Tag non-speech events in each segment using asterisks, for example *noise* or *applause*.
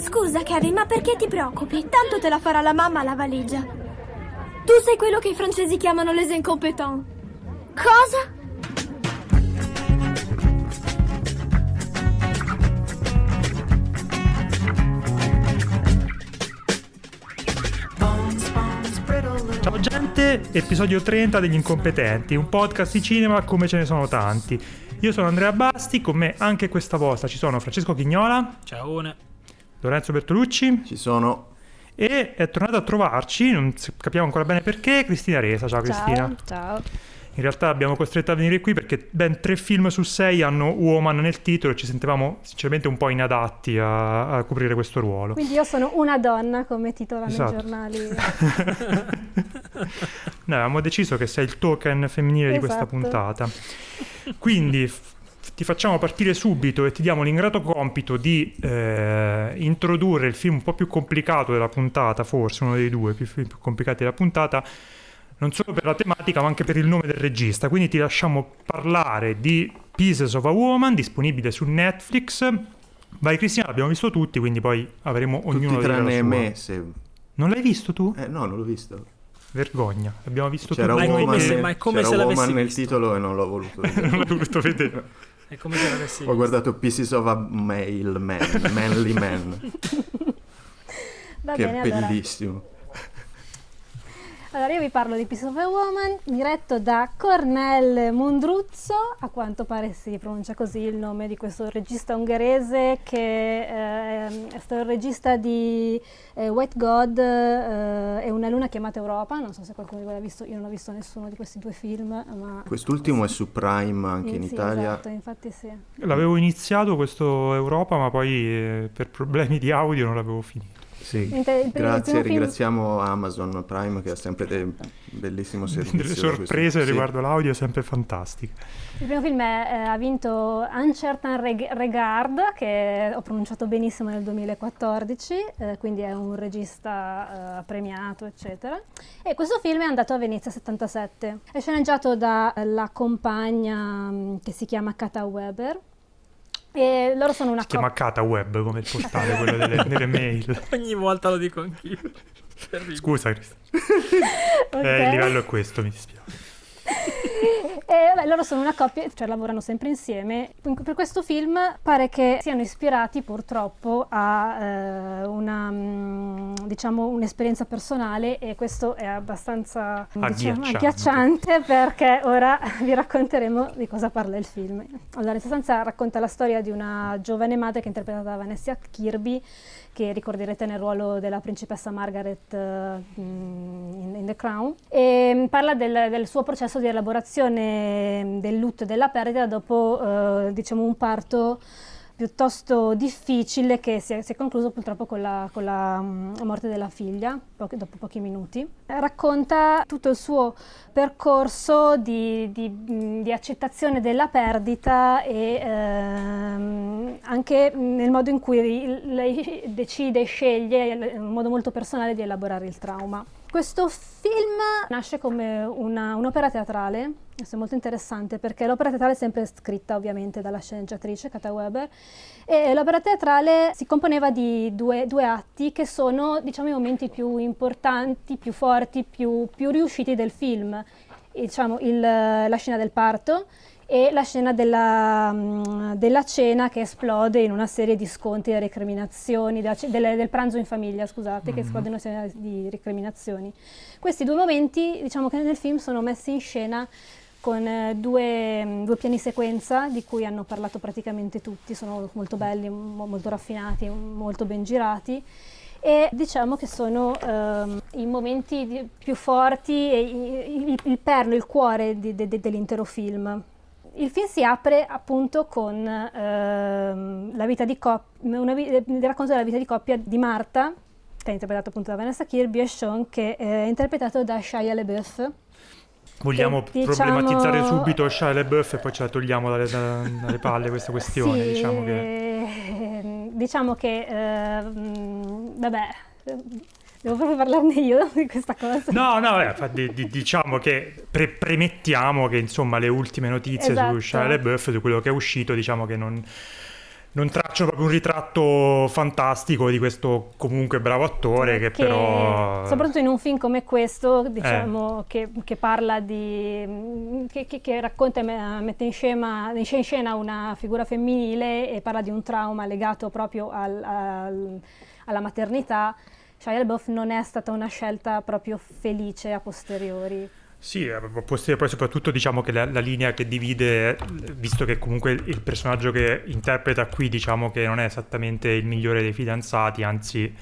Scusa, Kevin, ma perché ti preoccupi? Tanto te la farà la mamma la valigia. Tu sei quello che i francesi chiamano les incompetents. Cosa? Ciao gente, episodio 30 degli incompetenti, un podcast di cinema come ce ne sono tanti. Io sono Andrea Basti, con me anche questa volta ci sono Francesco Chignola, Ciao. Lorenzo Bertolucci Ci sono e è tornata a trovarci, non capiamo ancora bene perché, Cristina Resa. Ciao Cristina. Ciao. In realtà abbiamo costretto a venire qui perché ben tre film su sei hanno Woman nel titolo e ci sentivamo sinceramente un po' inadatti a, a coprire questo ruolo. Quindi io sono una donna, come titolano Esatto. i giornali. *laughs* *laughs* Noi avevamo deciso che sei il token femminile di questa Esatto. puntata. Quindi ti facciamo partire subito e ti diamo l'ingrato compito di eh, introdurre il film un po' più complicato della puntata, forse uno dei due più, più complicati della puntata, non solo per la tematica ma anche per il nome del regista. Quindi ti lasciamo parlare di Pieces of a Woman, disponibile su Netflix. Vai Cristina, l'abbiamo visto tutti, quindi poi avremo ognuno tutti tranne sua. me. Se... Non l'hai visto tu? Eh no, non l'ho visto. Vergogna, abbiamo visto C'era tutti Ma è come se- ma è come se l'avessi Woman nel visto. titolo e non l'ho voluto *laughs* vedere. non l'ho voluto vedere. È come se l'avessi Ho visto. guardato Pieces of a Male Man, Manly Man, *laughs* Va che bene, è bellissimo. Allora io vi parlo di Piece of a Woman, diretto da Cornel Mundruzzo, a quanto pare si pronuncia così il nome di questo regista ungherese che ehm, è stato il regista di eh, White God eh, e Una luna chiamata Europa, non so se qualcuno di voi l'ha visto, io non ho visto nessuno di questi due film, ma... Quest'ultimo è su Prime anche in Sì, Italia. Esatto, infatti sì. L'avevo iniziato questo Europa, ma poi eh, per problemi di audio non l'avevo finito. Sì. Primo- Grazie, primo film- ringraziamo Amazon Prime che ha sempre del bellissimo servizio. Questo- sorprese sì. riguardo l'audio sempre fantastistiche. Il primo film è- eh, ha vinto Uncertain Reg- Regard, che ho pronunciato benissimo nel 2014, eh, quindi è un regista eh, premiato, eccetera. E questo film è andato a Venezia 77. È sceneggiato dalla compagna mm, che si chiama Kata Weber. E loro sono una Si chiama. Cata Web come il portale, quello delle, *laughs* delle mail. Ogni volta lo dico anch'io. Scusa, Cristina. *laughs* Ok. Eh, il livello è questo, mi dispiace. E vabbè, loro sono una coppia, cioè lavorano sempre insieme. In- Per questo film pare che siano ispirati purtroppo a eh, una, mm, diciamo, un'esperienza personale e questo è abbastanza diciamo, agghiacciante perché ora vi racconteremo di cosa parla il film. Allora, in sostanza racconta la storia di una giovane madre che è interpretata da Vanessa Kirby che ricorderete nel ruolo della principessa Margaret eh, in, in The Crown, e mm, parla del, del suo processo di elaborazione mm, del lutto e della perdita dopo eh, diciamo un parto piuttosto difficile che si è, si è concluso purtroppo con la, con la, mm, morte della figlia pochi- dopo pochi minuti. Racconta tutto il suo percorso di, di, mh, di accettazione della perdita e ehm, anche nel modo in cui lei decide e sceglie in modo molto personale di elaborare il trauma. Questo film nasce come una- un'opera teatrale, questo è molto interessante perché l'opera teatrale è sempre scritta ovviamente dalla sceneggiatrice Kata Weber e l'opera teatrale si componeva di due, due atti che sono diciamo i momenti più importanti, più forti, più, più riusciti del film. E, diciamo, il- la scena del parto e la scena della, mm, della cena che esplode in una serie di sconti e recriminazioni, della del, del pranzo in famiglia, scusate, che esplode in una serie di recriminazioni. Questi due momenti, diciamo che nel film sono messi in scena con eh, due, mm, due piani sequenza di cui hanno parlato praticamente tutti, sono molto belli, mo- molto raffinati, molto ben girati e diciamo che sono ehm, i momenti di- più forti e i- il, il perno, il cuore di- de- de- dell'intero film. Il film si apre appunto con ehm, la vita di coppia, una vi- racconto della vita di coppia di Marta, che è interpretato appunto da Vanessa Kirby, e Sean, che è interpretato da Shia LaBeouf. Vogliamo Che, diciamo- problematizzare subito Shia LaBeouf e poi ce la togliamo dalle, da- dalle palle questa questione. Sì, Diciamo che... eh, diciamo che, ehm, vabbè, eh, devo proprio parlarne io *laughs* di questa cosa. No, no, di- diciamo che pre- premettiamo che insomma le ultime notizie Esatto. su Shia LaBeouf, su quello che è uscito, diciamo che non, non tracciano proprio un ritratto fantastico di questo comunque bravo attore che, però... Soprattutto in un film come questo, diciamo, eh. che, che, parla di... che, che racconta, mette in, scena, in scena una figura femminile e parla di un trauma legato proprio al, al, alla maternità, Shia LaBeouf non è stata una scelta proprio felice a posteriori. Sì, eh, poi soprattutto diciamo che la, la, linea che divide, visto che comunque il personaggio che interpreta qui diciamo che non è esattamente il migliore dei fidanzati, anzi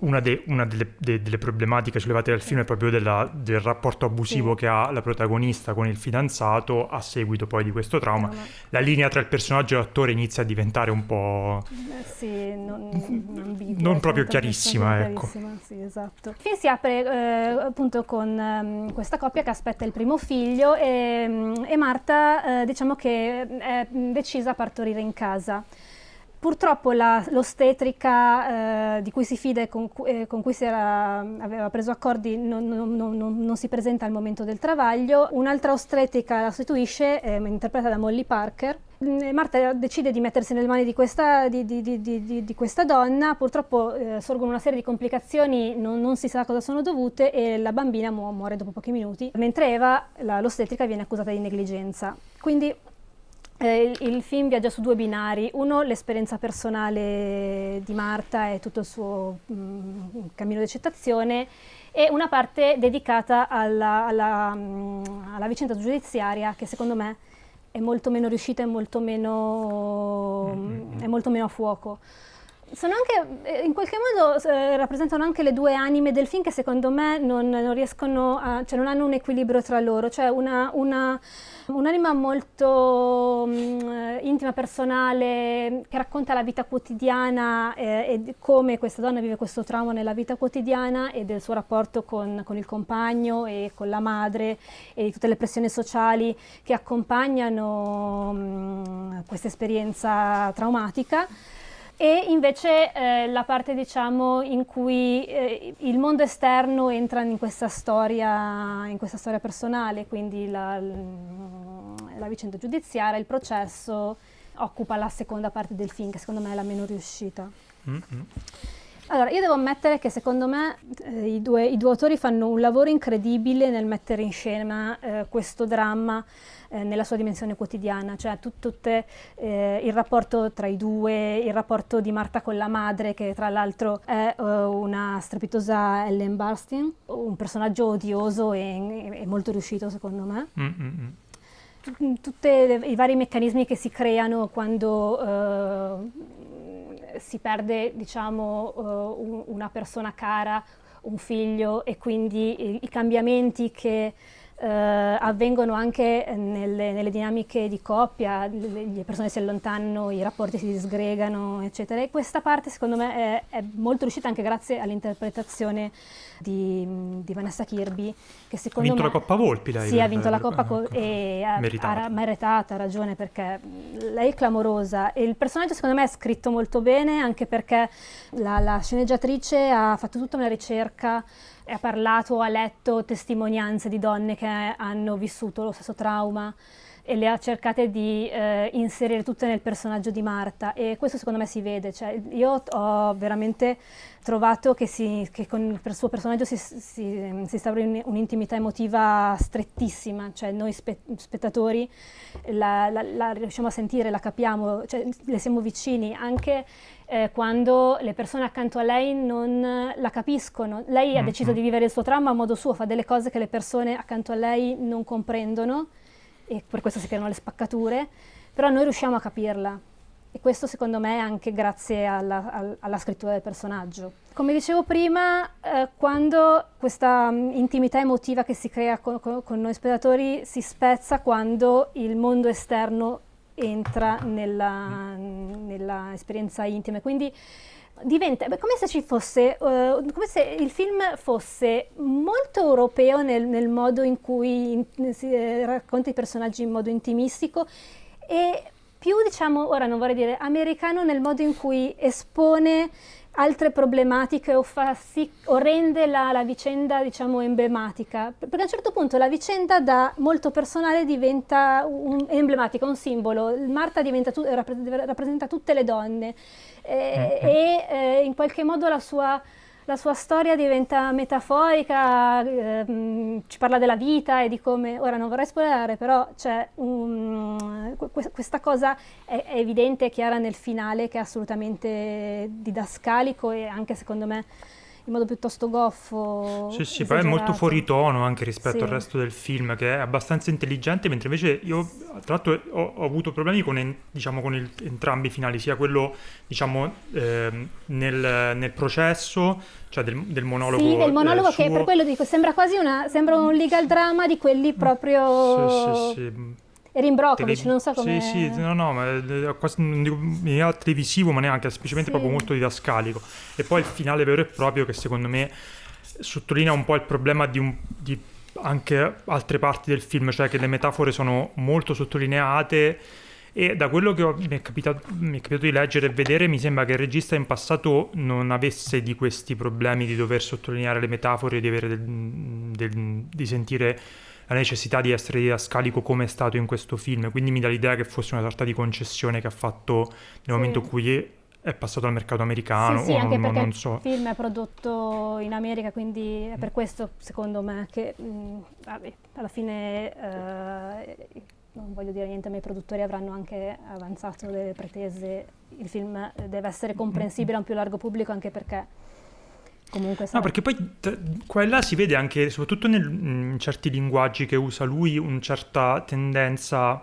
una, de, una delle, de, delle, problematiche sollevate dal film è proprio della, del rapporto abusivo sì. che ha la protagonista con il fidanzato a seguito poi di questo trauma. No, no. La linea tra il personaggio e l'attore inizia a diventare un po'... Eh sì, non, non, non proprio chiarissima, ecco. Sì, esatto. Il film si apre eh, appunto con um, questa coppia che aspetta il primo figlio e, e Marta eh, diciamo che è decisa a partorire in casa. Purtroppo l'ostetrica eh, di cui si fida e con, eh, con cui era, aveva preso accordi non, non, non, non, si presenta al momento del travaglio. Un'altra ostetrica la sostituisce, eh, interpretata da Molly Parker. Mm, Marta decide di mettersi nelle mani di questa, di, di, di, questa donna, purtroppo eh, sorgono una serie di complicazioni, non, si sa cosa sono dovute e la bambina mu- muore dopo pochi minuti, mentre Eva, la, l'ostetrica, viene accusata di negligenza. Quindi eh, il, il, film viaggia su due binari, uno l'esperienza personale di Marta e tutto il suo mh, mm, cammino di accettazione e una parte dedicata alla, alla, mh, mm, alla, vicenda giudiziaria che secondo me è molto meno riuscita e molto meno, mm-hmm. è molto meno a fuoco. Sono anche, eh, in qualche modo eh, rappresentano anche le due anime del film che secondo me non, non riescono a, cioè non hanno un equilibrio tra loro, cioè una, una Un'anima molto mh, mm, intima, personale, che racconta la vita quotidiana eh, e come questa donna vive questo trauma nella vita quotidiana e del suo rapporto con, con il compagno e con la madre e di tutte le pressioni sociali che accompagnano mm, questa esperienza traumatica e invece eh, la parte diciamo in cui eh, il mondo esterno entra in questa storia, in questa storia personale, quindi la, la, vicenda giudiziaria, il processo occupa la seconda parte del film che secondo me è la meno riuscita. Mm-hmm. Allora, io devo ammettere che secondo me eh, i, due, i, due, autori fanno un lavoro incredibile nel mettere in scena eh, questo dramma eh, nella sua dimensione quotidiana, cioè tut, tutte, eh, il rapporto tra i due, il rapporto di Marta con la madre, che tra l'altro è uh, una strepitosa Ellen Barstein, un personaggio odioso e, e molto riuscito secondo me. Mm-hmm. Tutti i vari meccanismi che si creano quando uh, si perde diciamo, uh, una persona cara, un figlio e quindi i, i cambiamenti che eh, avvengono anche nelle, nelle, dinamiche di coppia, le persone si allontanano, i rapporti si disgregano, eccetera. E questa parte secondo me è, è molto riuscita anche grazie all'interpretazione di, di, Vanessa Kirby, che secondo ha vinto me... la Coppa Volpi lei. Sì, ha vinto la Coppa co- e ha meritata. ha meritata, ha ragione, perché lei è clamorosa e il personaggio secondo me è scritto molto bene, anche perché la, la sceneggiatrice ha fatto tutta una ricerca ha parlato, ha letto testimonianze di donne che hanno vissuto lo stesso trauma e le ha cercate di eh, inserire tutte nel personaggio di Marta. E questo secondo me si vede, cioè, io ho veramente trovato che, si, che con il suo personaggio si, si, si instaura un'intimità emotiva strettissima, cioè noi spe, spettatori la, la, la, riusciamo a sentire, la capiamo, cioè, le siamo vicini, anche eh, quando le persone accanto a lei non la capiscono. Lei ha deciso di vivere il suo trauma a modo suo, fa delle cose che le persone accanto a lei non comprendono e per questo si creano le spaccature, però noi riusciamo a capirla e questo secondo me è anche grazie alla, alla scrittura del personaggio. Come dicevo prima, eh, quando questa um, intimità emotiva che si crea con, con, con, noi spettatori si spezza quando il mondo esterno entra nella, nella esperienza intima. Quindi diventa come se ci fosse, uh, come se il film fosse molto europeo nel, nel modo in cui in, si eh, racconta i personaggi in modo intimistico e più, diciamo, ora non vorrei dire americano nel modo in cui espone altre problematiche o, fa sì, o rende la, la, vicenda diciamo emblematica perché a un certo punto la vicenda da molto personale diventa un, emblematica, un simbolo Marta tu, rappresenta tutte le donne eh, mm-hmm. e eh, in qualche modo la sua la sua storia diventa metaforica, ehm, ci parla della vita e di come, ora non vorrei spoilerare, però c'è un, questa cosa è, è evidente e chiara nel finale che è assolutamente didascalico e anche secondo me in modo piuttosto goffo. Sì, sì, poi è molto fuori tono anche rispetto sì. al resto del film, che è abbastanza intelligente, mentre invece io, tra l'altro, ho, ho avuto problemi con, en, diciamo, con il, entrambi i finali, sia quello, diciamo, eh, nel, nel, processo, cioè del, del monologo. Sì, del monologo eh, che per quello dico, sembra quasi una, sembra un legal drama di quelli proprio... Sì, sì, sì Eri in Brokovic, non so come... Sì, sì, no, no, ma è quasi, non dico in televisivo, ma neanche, semplicemente sì. proprio molto didascalico. E poi il finale vero e proprio che secondo me sottolinea un po' il problema di, un, di anche altre parti del film, cioè che le metafore sono molto sottolineate e da quello che ho, mi, è capitato, mi, è capitato, di leggere e vedere mi sembra che il regista in passato non avesse di questi problemi di dover sottolineare le metafore, di, avere del, del, di sentire la necessità di essere didascalico come è stato in questo film, quindi mi dà l'idea che fosse una sorta di concessione che ha fatto nel sì. momento in cui è passato al mercato americano. Sì, sì anche non, perché non so. il film è prodotto in America, quindi è per questo, secondo me, che mh, vabbè, alla fine eh, non voglio dire niente, ma i produttori avranno anche avanzato delle pretese. Il film deve essere comprensibile a un più largo pubblico, anche perché comunque sarà... No, perché poi t- qua là si vede anche, soprattutto nel, in certi linguaggi che usa lui, una certa tendenza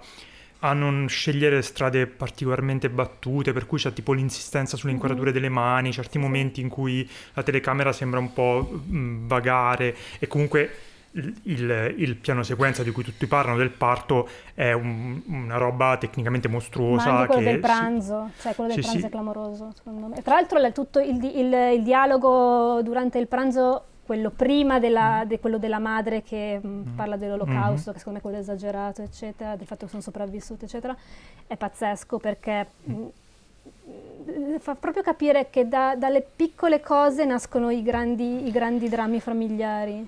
a non scegliere strade particolarmente battute, per cui c'è tipo l'insistenza sulle mhm. inquadrature delle mani, certi momenti in cui la telecamera sembra un po' mh, vagare e comunque il, il, piano sequenza di cui tutti parlano del parto è un, una roba tecnicamente mostruosa. Ma anche quello che del pranzo, cioè quello del sì, pranzo sì. è clamoroso, secondo me. Tra l'altro il, tutto il, il, dialogo durante il pranzo, quello prima della, mm. de, quello della madre che mm. mm. parla dell'olocausto, mm. che secondo me è quello esagerato, eccetera, del fatto che sono sopravvissuti, eccetera, è pazzesco perché... Mm. mm fa proprio capire che da, dalle piccole cose nascono i grandi, i grandi drammi familiari.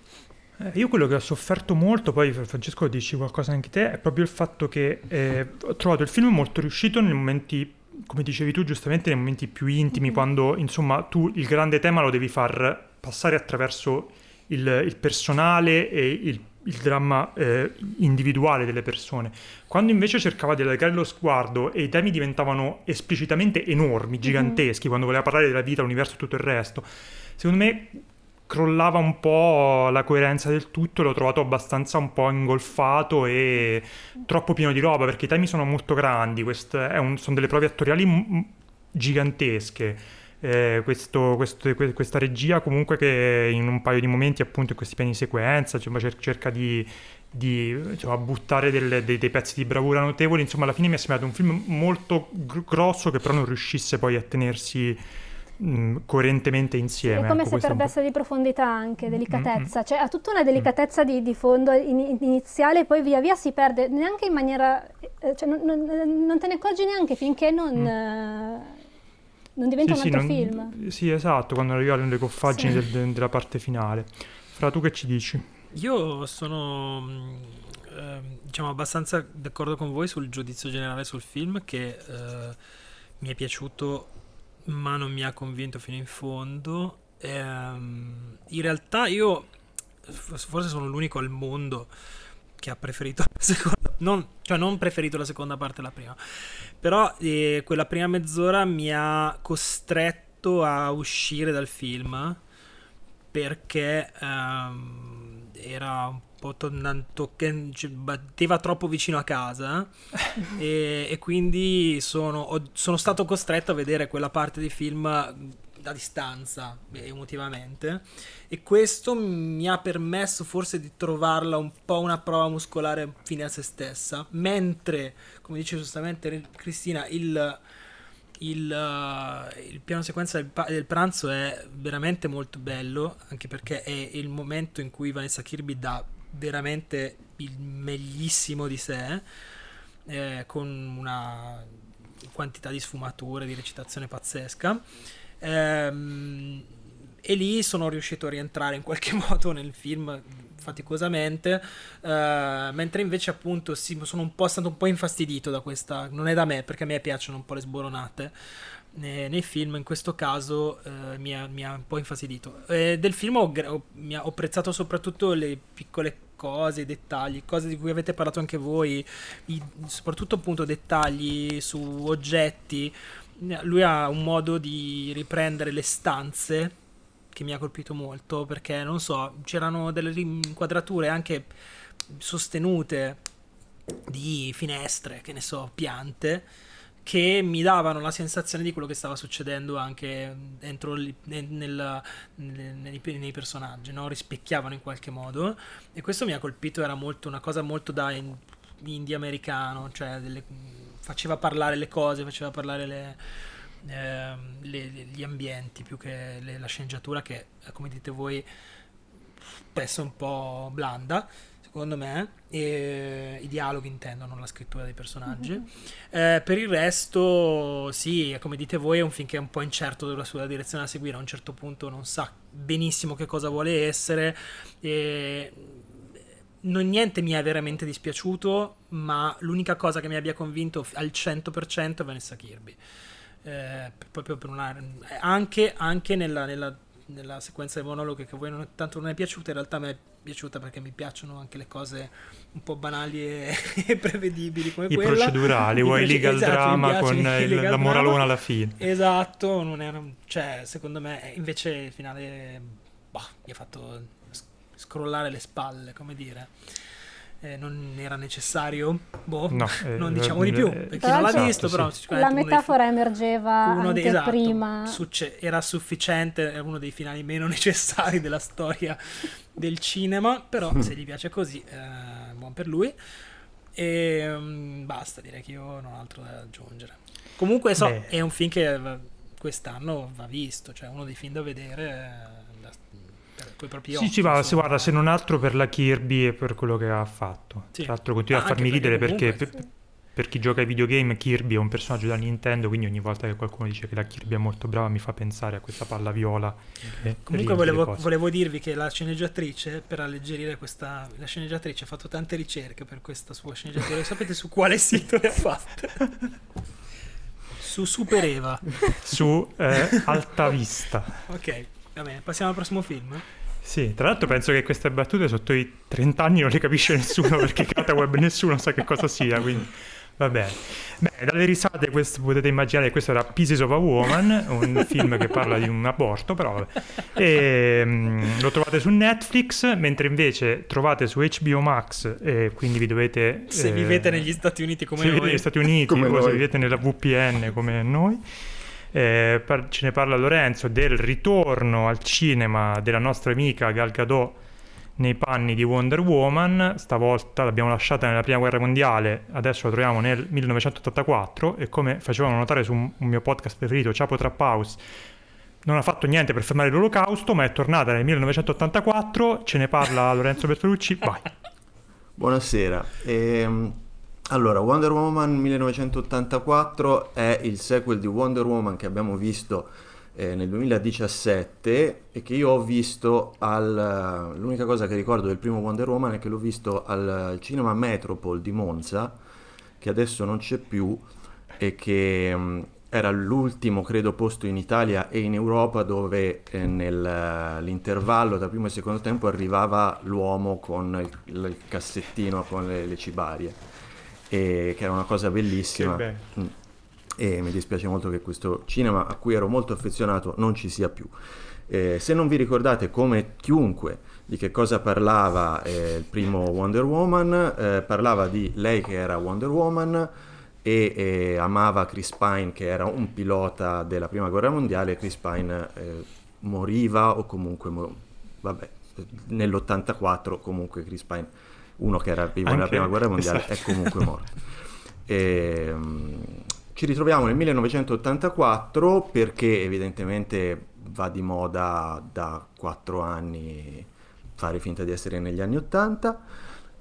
Eh, io quello che ho sofferto molto, poi Francesco dici qualcosa anche te, è proprio il fatto che eh, ho trovato il film molto riuscito nei momenti, come dicevi tu giustamente, nei momenti più intimi, mm-hmm. quando insomma tu il grande tema lo devi far passare attraverso il, il personale e il, il dramma eh, individuale delle persone. Quando invece cercava di allargare lo sguardo e i temi diventavano esplicitamente enormi, mm-hmm. giganteschi, mm-hmm. quando voleva parlare della vita, l'universo e tutto il resto, secondo me crollava un po' la coerenza del tutto, l'ho trovato abbastanza un po' ingolfato e troppo pieno di roba perché i temi sono molto grandi, un, sono delle prove attoriali m- gigantesche. Eh, questo, questo, questa regia comunque che in un paio di momenti appunto in questi piani di sequenza insomma, cerca di, di insomma, buttare delle, dei, dei, pezzi di bravura notevoli insomma alla fine mi è sembrato un film molto gr- grosso che però non riuscisse poi a tenersi Mm, coerentemente insieme. È come ecco, se perdesse di profondità anche, delicatezza, mm-hmm. cioè ha tutta una delicatezza di, di fondo in, iniziale e poi via via si perde, neanche in maniera, eh, cioè non, non, non, te ne accorgi neanche finché non... Mm. Eh, non diventa sì, un altro sì, film. Sì, esatto, quando arrivano le coffaggini sì. del, della parte finale. Fra tu che ci dici? Io sono eh, diciamo abbastanza d'accordo con voi sul giudizio generale sul film che eh, mi è piaciuto ma non mi ha convinto fino in fondo. Ehm, in realtà io forse sono l'unico al mondo che ha preferito la seconda, non, cioè non preferito la seconda parte alla prima, però eh, quella prima mezz'ora mi ha costretto a uscire dal film perché ehm, era un po' tornando che batteva troppo vicino a casa *laughs* e, e, quindi sono, ho, sono, stato costretto a vedere quella parte di film a distanza emotivamente. E questo mi ha permesso forse di trovarla un po' una prova muscolare fine a se stessa. Mentre come dice giustamente Cristina il il, uh, il, piano sequenza del, del, pranzo è veramente molto bello, anche perché è il momento in cui Vanessa Kirby dà veramente il meglissimo di sé, eh, con una quantità di sfumature, di recitazione pazzesca. Ehm, e lì sono riuscito a rientrare in qualche *laughs* modo nel film faticosamente, eh, mentre invece appunto sì, sono un po' stato un po' infastidito da questa, non è da me perché a me piacciono un po' le sboronate nei, nei film, in questo caso eh, mi, ha, mi, ha, un po' infastidito. Eh, del film ho, ho, ho, apprezzato soprattutto le piccole cose, i dettagli, cose di cui avete parlato anche voi, i, soprattutto appunto dettagli su oggetti. Lui ha un modo di riprendere le stanze che mi ha colpito molto perché non so, c'erano delle inquadrature anche sostenute di finestre, che ne so, piante che mi davano la sensazione di quello che stava succedendo anche dentro nel, nel, nei, nei, personaggi, no? rispecchiavano in qualche modo e questo mi ha colpito, era molto, una cosa molto da in, indie americano, cioè delle, faceva parlare le cose, faceva parlare le, eh, le, gli ambienti più che la sceneggiatura che come dite voi spesso è un po' blanda secondo me, e i dialoghi intendono la scrittura dei personaggi. Mm-hmm. Eh, per il resto, sì, come dite voi, è un film che è un po' incerto della sua direzione da seguire, a un certo punto non sa benissimo che cosa vuole essere. E non niente mi è veramente dispiaciuto, ma l'unica cosa che mi abbia convinto al 100% è Vanessa Kirby. Eh, proprio per una, anche, anche nella, nella nella sequenza dei monologhi che a voi non, tanto non è piaciuta, in realtà a me piaciuta perché mi piacciono anche le cose un po' banali e, *laughs* e prevedibili come I quella. procedurali, vuoi piace, legal esatto, drama con *laughs* il, legal la moralona alla fine. Esatto, non era, cioè, secondo me invece il finale bah, mi ha fatto scrollare le spalle, come dire eh, non era necessario, boh, no, *laughs* eh, non diciamo di più, eh, per chi non l'ha esatto, visto, sì. però la metafora dei, emergeva uno anche dei, esatto, prima. Succe- era sufficiente, è uno dei finali meno *laughs* necessari della storia del cinema, però se gli piace così, eh, buon per lui. E um, basta, direi che io non ho altro da aggiungere. Comunque so, Beh. è un film che quest'anno va visto, cioè uno dei film da vedere propri occhi. Sì, sì, va, si guarda, se non altro per la Kirby e per quello che ha fatto. Sì. Tra l'altro continua ah, a farmi ridere perché, perché per, per, chi gioca ai videogame Kirby è un personaggio da Nintendo, quindi ogni volta che qualcuno dice che la Kirby è molto brava mi fa pensare a questa palla viola. Comunque volevo, volevo, dirvi che la sceneggiatrice, per alleggerire questa... La sceneggiatrice ha fatto tante ricerche per questa sua sceneggiatura. Sapete su quale *laughs* sito le ha fatte? su Super Eva. su eh, Alta Vista. ok. Va bene, passiamo al prossimo film. Sì, tra l'altro penso che queste battute sotto i 30 anni non le capisce nessuno *laughs* perché Cataweb nessuno sa che cosa sia, quindi va bene. Beh, dalle risate questo, potete immaginare che questo era Pieces of a Woman, un film che parla di un aborto, però. E, um, lo trovate su Netflix, mentre invece trovate su HBO Max e quindi vi dovete... Se eh, vivete negli Stati Uniti come se noi. Se vivete negli Stati Uniti come o noi. se vivete nella VPN come noi eh, par- ce ne parla Lorenzo del ritorno al cinema della nostra amica Gal Gadot nei panni di Wonder Woman, stavolta l'abbiamo lasciata nella prima guerra mondiale, adesso la troviamo nel 1984 e come facevano notare su un, un mio podcast preferito, Chapo Trap House, non ha fatto niente per fermare l'olocausto, ma è tornata nel 1984, ce ne parla Lorenzo Bertolucci, vai. Buonasera. Ehm... Allora, Wonder Woman 1984 è il sequel di Wonder Woman che abbiamo visto eh, nel 2017 e che io ho visto al... l'unica cosa che ricordo del primo Wonder Woman è che l'ho visto al, cinema Metropol di Monza, che adesso non c'è più e che mh, mm, era l'ultimo, credo, posto in Italia e in Europa dove eh, nell'intervallo tra primo e secondo tempo arrivava l'uomo con il, il cassettino con le, le cibarie e che era una cosa bellissima. Mm. E mi dispiace molto che questo cinema a cui ero molto affezionato non ci sia più. Eh, se non vi ricordate come chiunque di che cosa parlava eh, il primo Wonder Woman, eh, parlava di lei che era Wonder Woman e amava Chris Pine che era un pilota della prima guerra mondiale Chris Pine eh, moriva o comunque mo- vabbè nell'84 comunque Chris Pine uno che era vivo nella prima guerra mondiale esatto. è comunque morto. *laughs* E, um, ci ritroviamo nel 1984 perché evidentemente va di moda da quattro anni fare finta di essere negli anni 80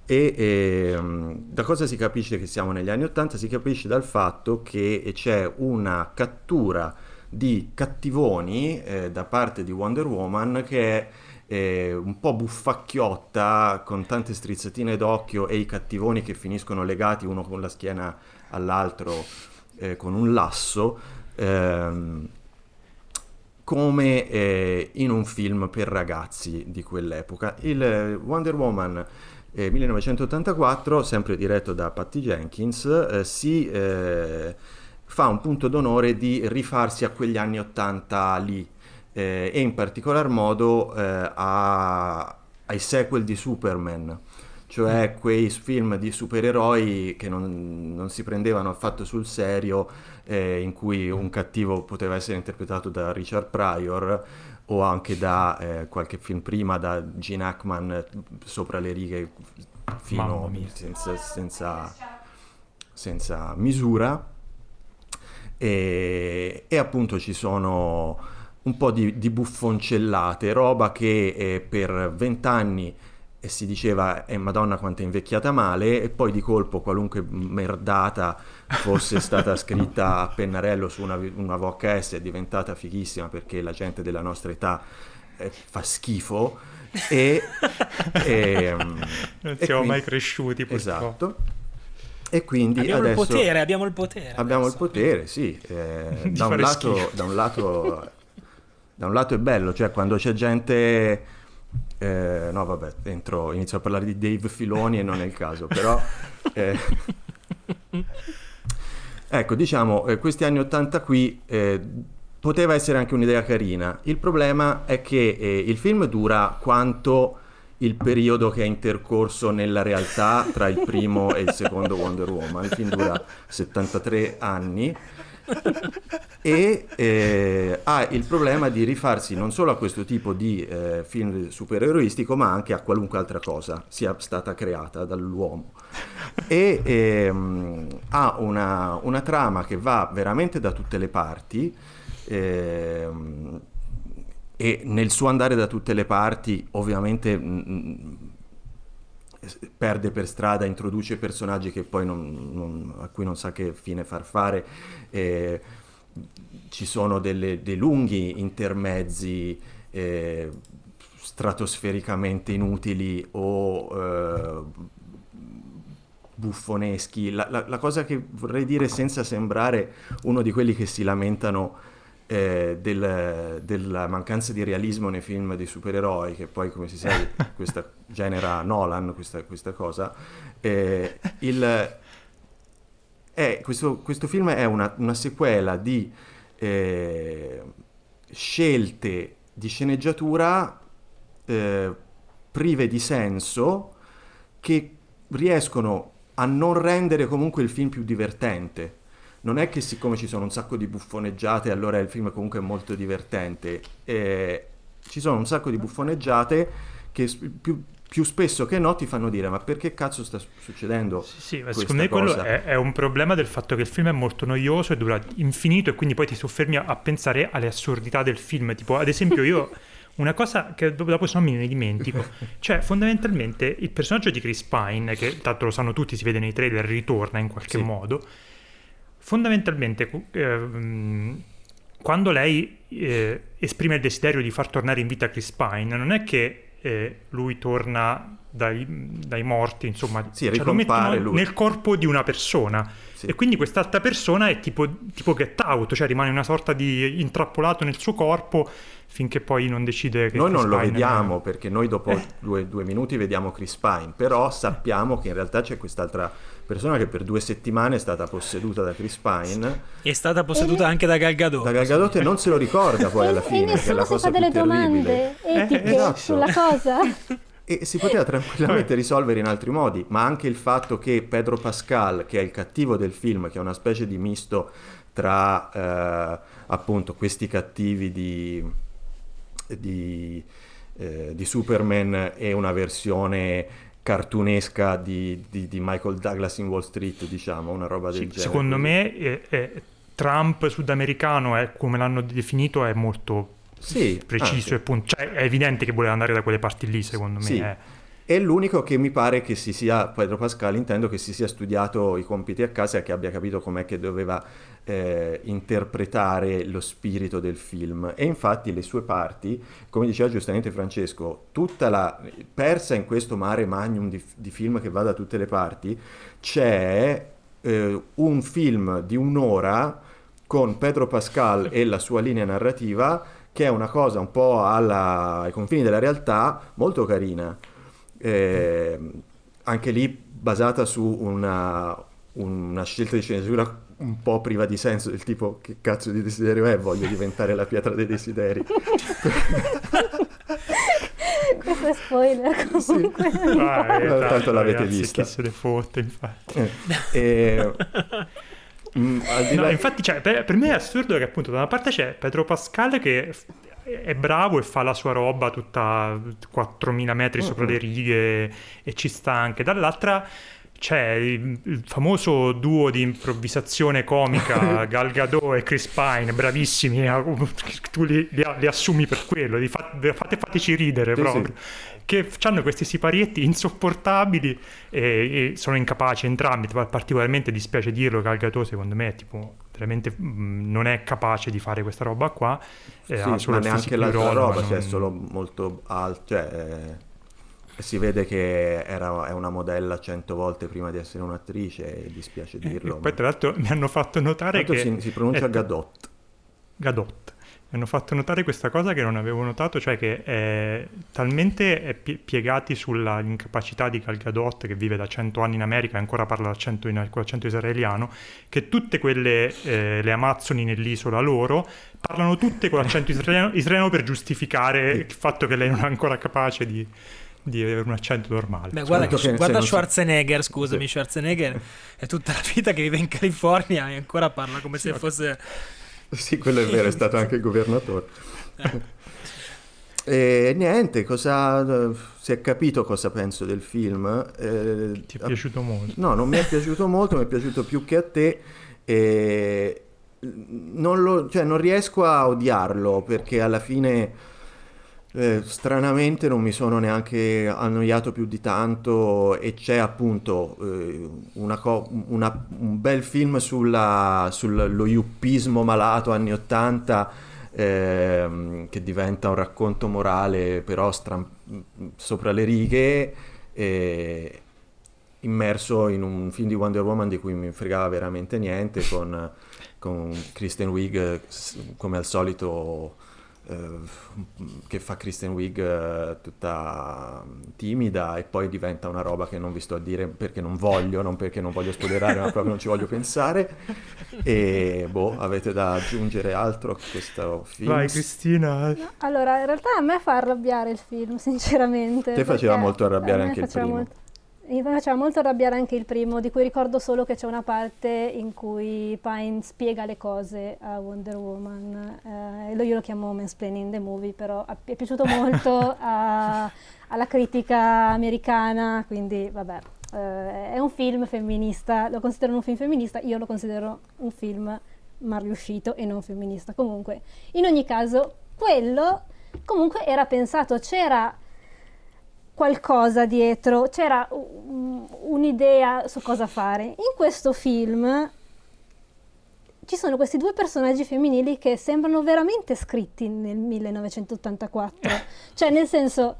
e, e um, da cosa si capisce che siamo negli anni 80? Si capisce dal fatto che c'è una cattura di cattivoni eh, da parte di Wonder Woman che è eh, un po' buffacchiotta con tante strizzatine d'occhio e i cattivoni che finiscono legati uno con la schiena all'altro eh, con un lasso ehm, come eh, in un film per ragazzi di quell'epoca. Il eh, Wonder Woman 1984, sempre diretto da Patty Jenkins, eh, si eh, fa un punto d'onore di rifarsi a quegli anni 80 lì eh, e in particolar modo eh, a, ai sequel di Superman, cioè mm. quei film di supereroi che non, non si prendevano affatto sul serio, eh, in cui un cattivo poteva essere interpretato da Richard Pryor o anche da eh, qualche film prima da Gene Hackman sopra le righe fino senza, senza, senza, misura. E, e, appunto ci sono un po' di, di buffoncellate, roba che eh, per vent'anni e si diceva eh, madonna quanto è invecchiata male e poi di colpo qualunque merdata fosse *laughs* stata scritta a pennarello su una, una VHS è diventata fighissima perché la gente della nostra età eh, fa schifo e, e *laughs* ehm, non siamo quindi, mai cresciuti purtroppo. esatto e quindi abbiamo adesso il potere abbiamo il potere abbiamo adesso. il potere sì eh, *laughs* da, un lato, da un lato da un lato è bello cioè quando c'è gente eh, no, vabbè, entro, inizio a parlare di Dave Filoni e non è il caso, però... *laughs* Eh, ecco, diciamo, eh, questi anni 80 qui eh, poteva essere anche un'idea carina. Il problema è che eh, il film dura quanto il periodo che è intercorso nella realtà tra il primo e il secondo Wonder Woman. Il film dura 73 anni e eh, ha il problema di rifarsi non solo a questo tipo di eh, film supereroistico ma anche a qualunque altra cosa sia stata creata dall'uomo. E ehm, ha una, una, trama che va veramente da tutte le parti ehm, e nel suo andare da tutte le parti ovviamente mh, perde per strada, introduce personaggi che poi non, non, a cui non sa che fine far fare. Eh, ci sono delle, dei lunghi intermezzi eh, stratosfericamente inutili o eh, buffoneschi. La, la, la, cosa che vorrei dire senza sembrare uno di quelli che si lamentano eh, del, della mancanza di realismo nei film di supereroi, che poi come si sa *laughs* questa genera Nolan, questa, questa cosa, eh, il, è, questo, questo, film è una, una sequela di eh, scelte di sceneggiatura eh, prive di senso che riescono a non rendere comunque il film più divertente non è che siccome ci sono un sacco di buffoneggiate allora il film comunque è molto divertente, eh, ci sono un sacco di buffoneggiate che più, più, spesso che no ti fanno dire ma perché cazzo sta succedendo? Sì, sì ma secondo me quello è, è, un problema del fatto che il film è molto noioso e dura infinito e quindi poi ti soffermi a, a pensare alle assurdità del film, tipo ad esempio io... *laughs* Una cosa che dopo se no mi dimentico, cioè fondamentalmente il personaggio di Chris Pine, che tanto lo sanno tutti, si vede nei trailer, ritorna in qualche sì. modo, fondamentalmente eh, quando lei eh, esprime il desiderio di far tornare in vita Chris Pine, non è che eh, lui torna dai, dai, morti, insomma, sì, cioè lo mettono lui. nel corpo di una persona. Sì. E quindi quest'altra persona è tipo, tipo get out, cioè rimane una sorta di intrappolato nel suo corpo finché poi non decide che Noi Chris non lo Pine vediamo è... perché noi dopo eh. due, due minuti vediamo Chris Pine, però sappiamo che in realtà c'è quest'altra persona che per due settimane è stata posseduta da Chris Pine. È stata posseduta e... anche da Gal Gadot. Da Gal Gadot e non se lo ricorda poi alla fine, e che è la cosa si fa delle domande etiche eh, esatto. sulla cosa. E si poteva *laughs* tranquillamente risolvere in altri modi, ma anche il fatto che Pedro Pascal, che è il cattivo del film, che è una specie di misto tra eh, appunto questi cattivi di, di, eh, di Superman e una versione cartunesca di, di, di, Michael Douglas in Wall Street, diciamo, una roba del sì, genere. Secondo me eh, eh, Trump sudamericano, è, come l'hanno definito, è molto sì, preciso e punto. Cioè, è evidente che voleva andare da quelle parti lì, secondo me. Sì. È. È l'unico che mi pare che si sia, Pedro Pascal intendo che si sia studiato i compiti a casa e che abbia capito com'è che doveva eh, interpretare lo spirito del film e infatti le sue parti, come diceva giustamente Francesco, tutta la persa in questo mare magnum di, di film che va da tutte le parti, c'è eh, un film di un'ora con Pedro Pascal e la sua linea narrativa che è una cosa un po' alla, ai confini della realtà molto carina. Eh, anche lì basata su una, una scelta di sceneggiatura un po' priva di senso, del tipo che cazzo di desiderio è, voglio diventare la pietra dei desideri. *laughs* Questo è spoiler comunque. Sì. Ah, eh, tanto l'avete ragazzi, vista. Chi se ne fotte, infatti. Eh, e- *laughs* Mm, No, là- infatti, cioè, per, per me è assurdo che appunto da una parte c'è Pedro Pascal che è bravo e fa la sua roba tutta 4000 metri sopra Mm-mm. le righe e ci sta anche. Dall'altra c'è il, famoso duo di improvvisazione comica *laughs* Gal Gadot e Chris Pine, bravissimi, eh, tu li, li- li assumi per quello, li fa- fate, fateci ridere Sì, proprio. Che hanno questi siparietti insopportabili e, e sono incapaci entrambi. Particolarmente dispiace dirlo, Gal Gadot secondo me è tipo veramente mm, non è capace di fare questa roba qua. eh, Sì, ha solo ma neanche l'altra roba, ma cioè è non- solo molto alto, cioè eh, si vede che era, è una modella cento volte prima di essere un'attrice, e dispiace dirlo. E poi tra l'altro mi hanno fatto notare che si, si pronuncia è- Gadot. Gadot. Mi hanno fatto notare questa cosa che non avevo notato, cioè che è talmente piegati sulla incapacità di Gal Gadot, che vive da 100 anni in America e ancora parla l'accento, in, con l'accento israeliano, che tutte quelle, eh, le amazzoni nell'isola loro, parlano tutte con l'accento israeliano, israeliano per giustificare il fatto che lei non è ancora capace di, di avere un accento normale. Beh, guarda, Soprattutto che- se guarda Schwarzenegger, scusami, Sì. Schwarzenegger è tutta la vita che vive in California e ancora parla come se Sì, fosse... Sì, quello è vero, è stato anche il governatore. *laughs* E niente, cosa, si è capito cosa penso del film. eh, Ti è piaciuto molto? No, non mi è piaciuto molto, mi è piaciuto più che a te. E non, lo- cioè, non riesco a odiarlo perché alla fine, eh, stranamente, non mi sono neanche annoiato più di tanto. E c'è appunto eh, una co- una- un bel film sulla- sullo yuppismo malato anni 80 ehm, che diventa un racconto morale però stram- sopra le righe immerso in un film di Wonder Woman di cui mi fregava veramente niente con, con Kristen Wiig eh, come al solito eh, che fa Kristen Wiig eh, tutta timida e poi diventa una roba che non vi sto a dire perché non voglio, non perché non voglio spoilerare ma proprio non ci voglio pensare e boh, avete da aggiungere altro a questo film? Vai Cristina, No, allora, in realtà a me fa arrabbiare il film, sinceramente. Te faceva molto arrabbiare anche il primo. molto- Mi faceva molto arrabbiare anche il primo, di cui ricordo solo che c'è una parte in cui Pine spiega le cose a Wonder Woman. eh, lo- io lo chiamo mansplaining the movie, però è piaciuto molto *laughs* a- alla critica americana, quindi vabbè. eh, è un film femminista, lo considero un film femminista, io lo considero un film mal riuscito e non femminista. Comunque, in ogni caso, quello comunque era pensato, c'era qualcosa dietro, c'era un- un'idea su cosa fare. In questo film ci sono questi due personaggi femminili che sembrano veramente scritti nel 1984, *laughs* cioè nel senso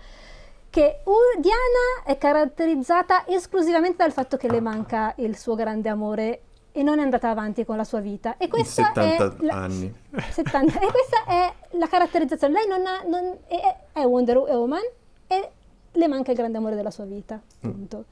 che Diana è caratterizzata esclusivamente dal fatto che le manca il suo grande amore e non è andata avanti con la sua vita. E questa 70 è la- anni. 70. E questa è la caratterizzazione. Lei non ha, non- è, è Wonder Woman le manca il grande amore della sua vita. Punto.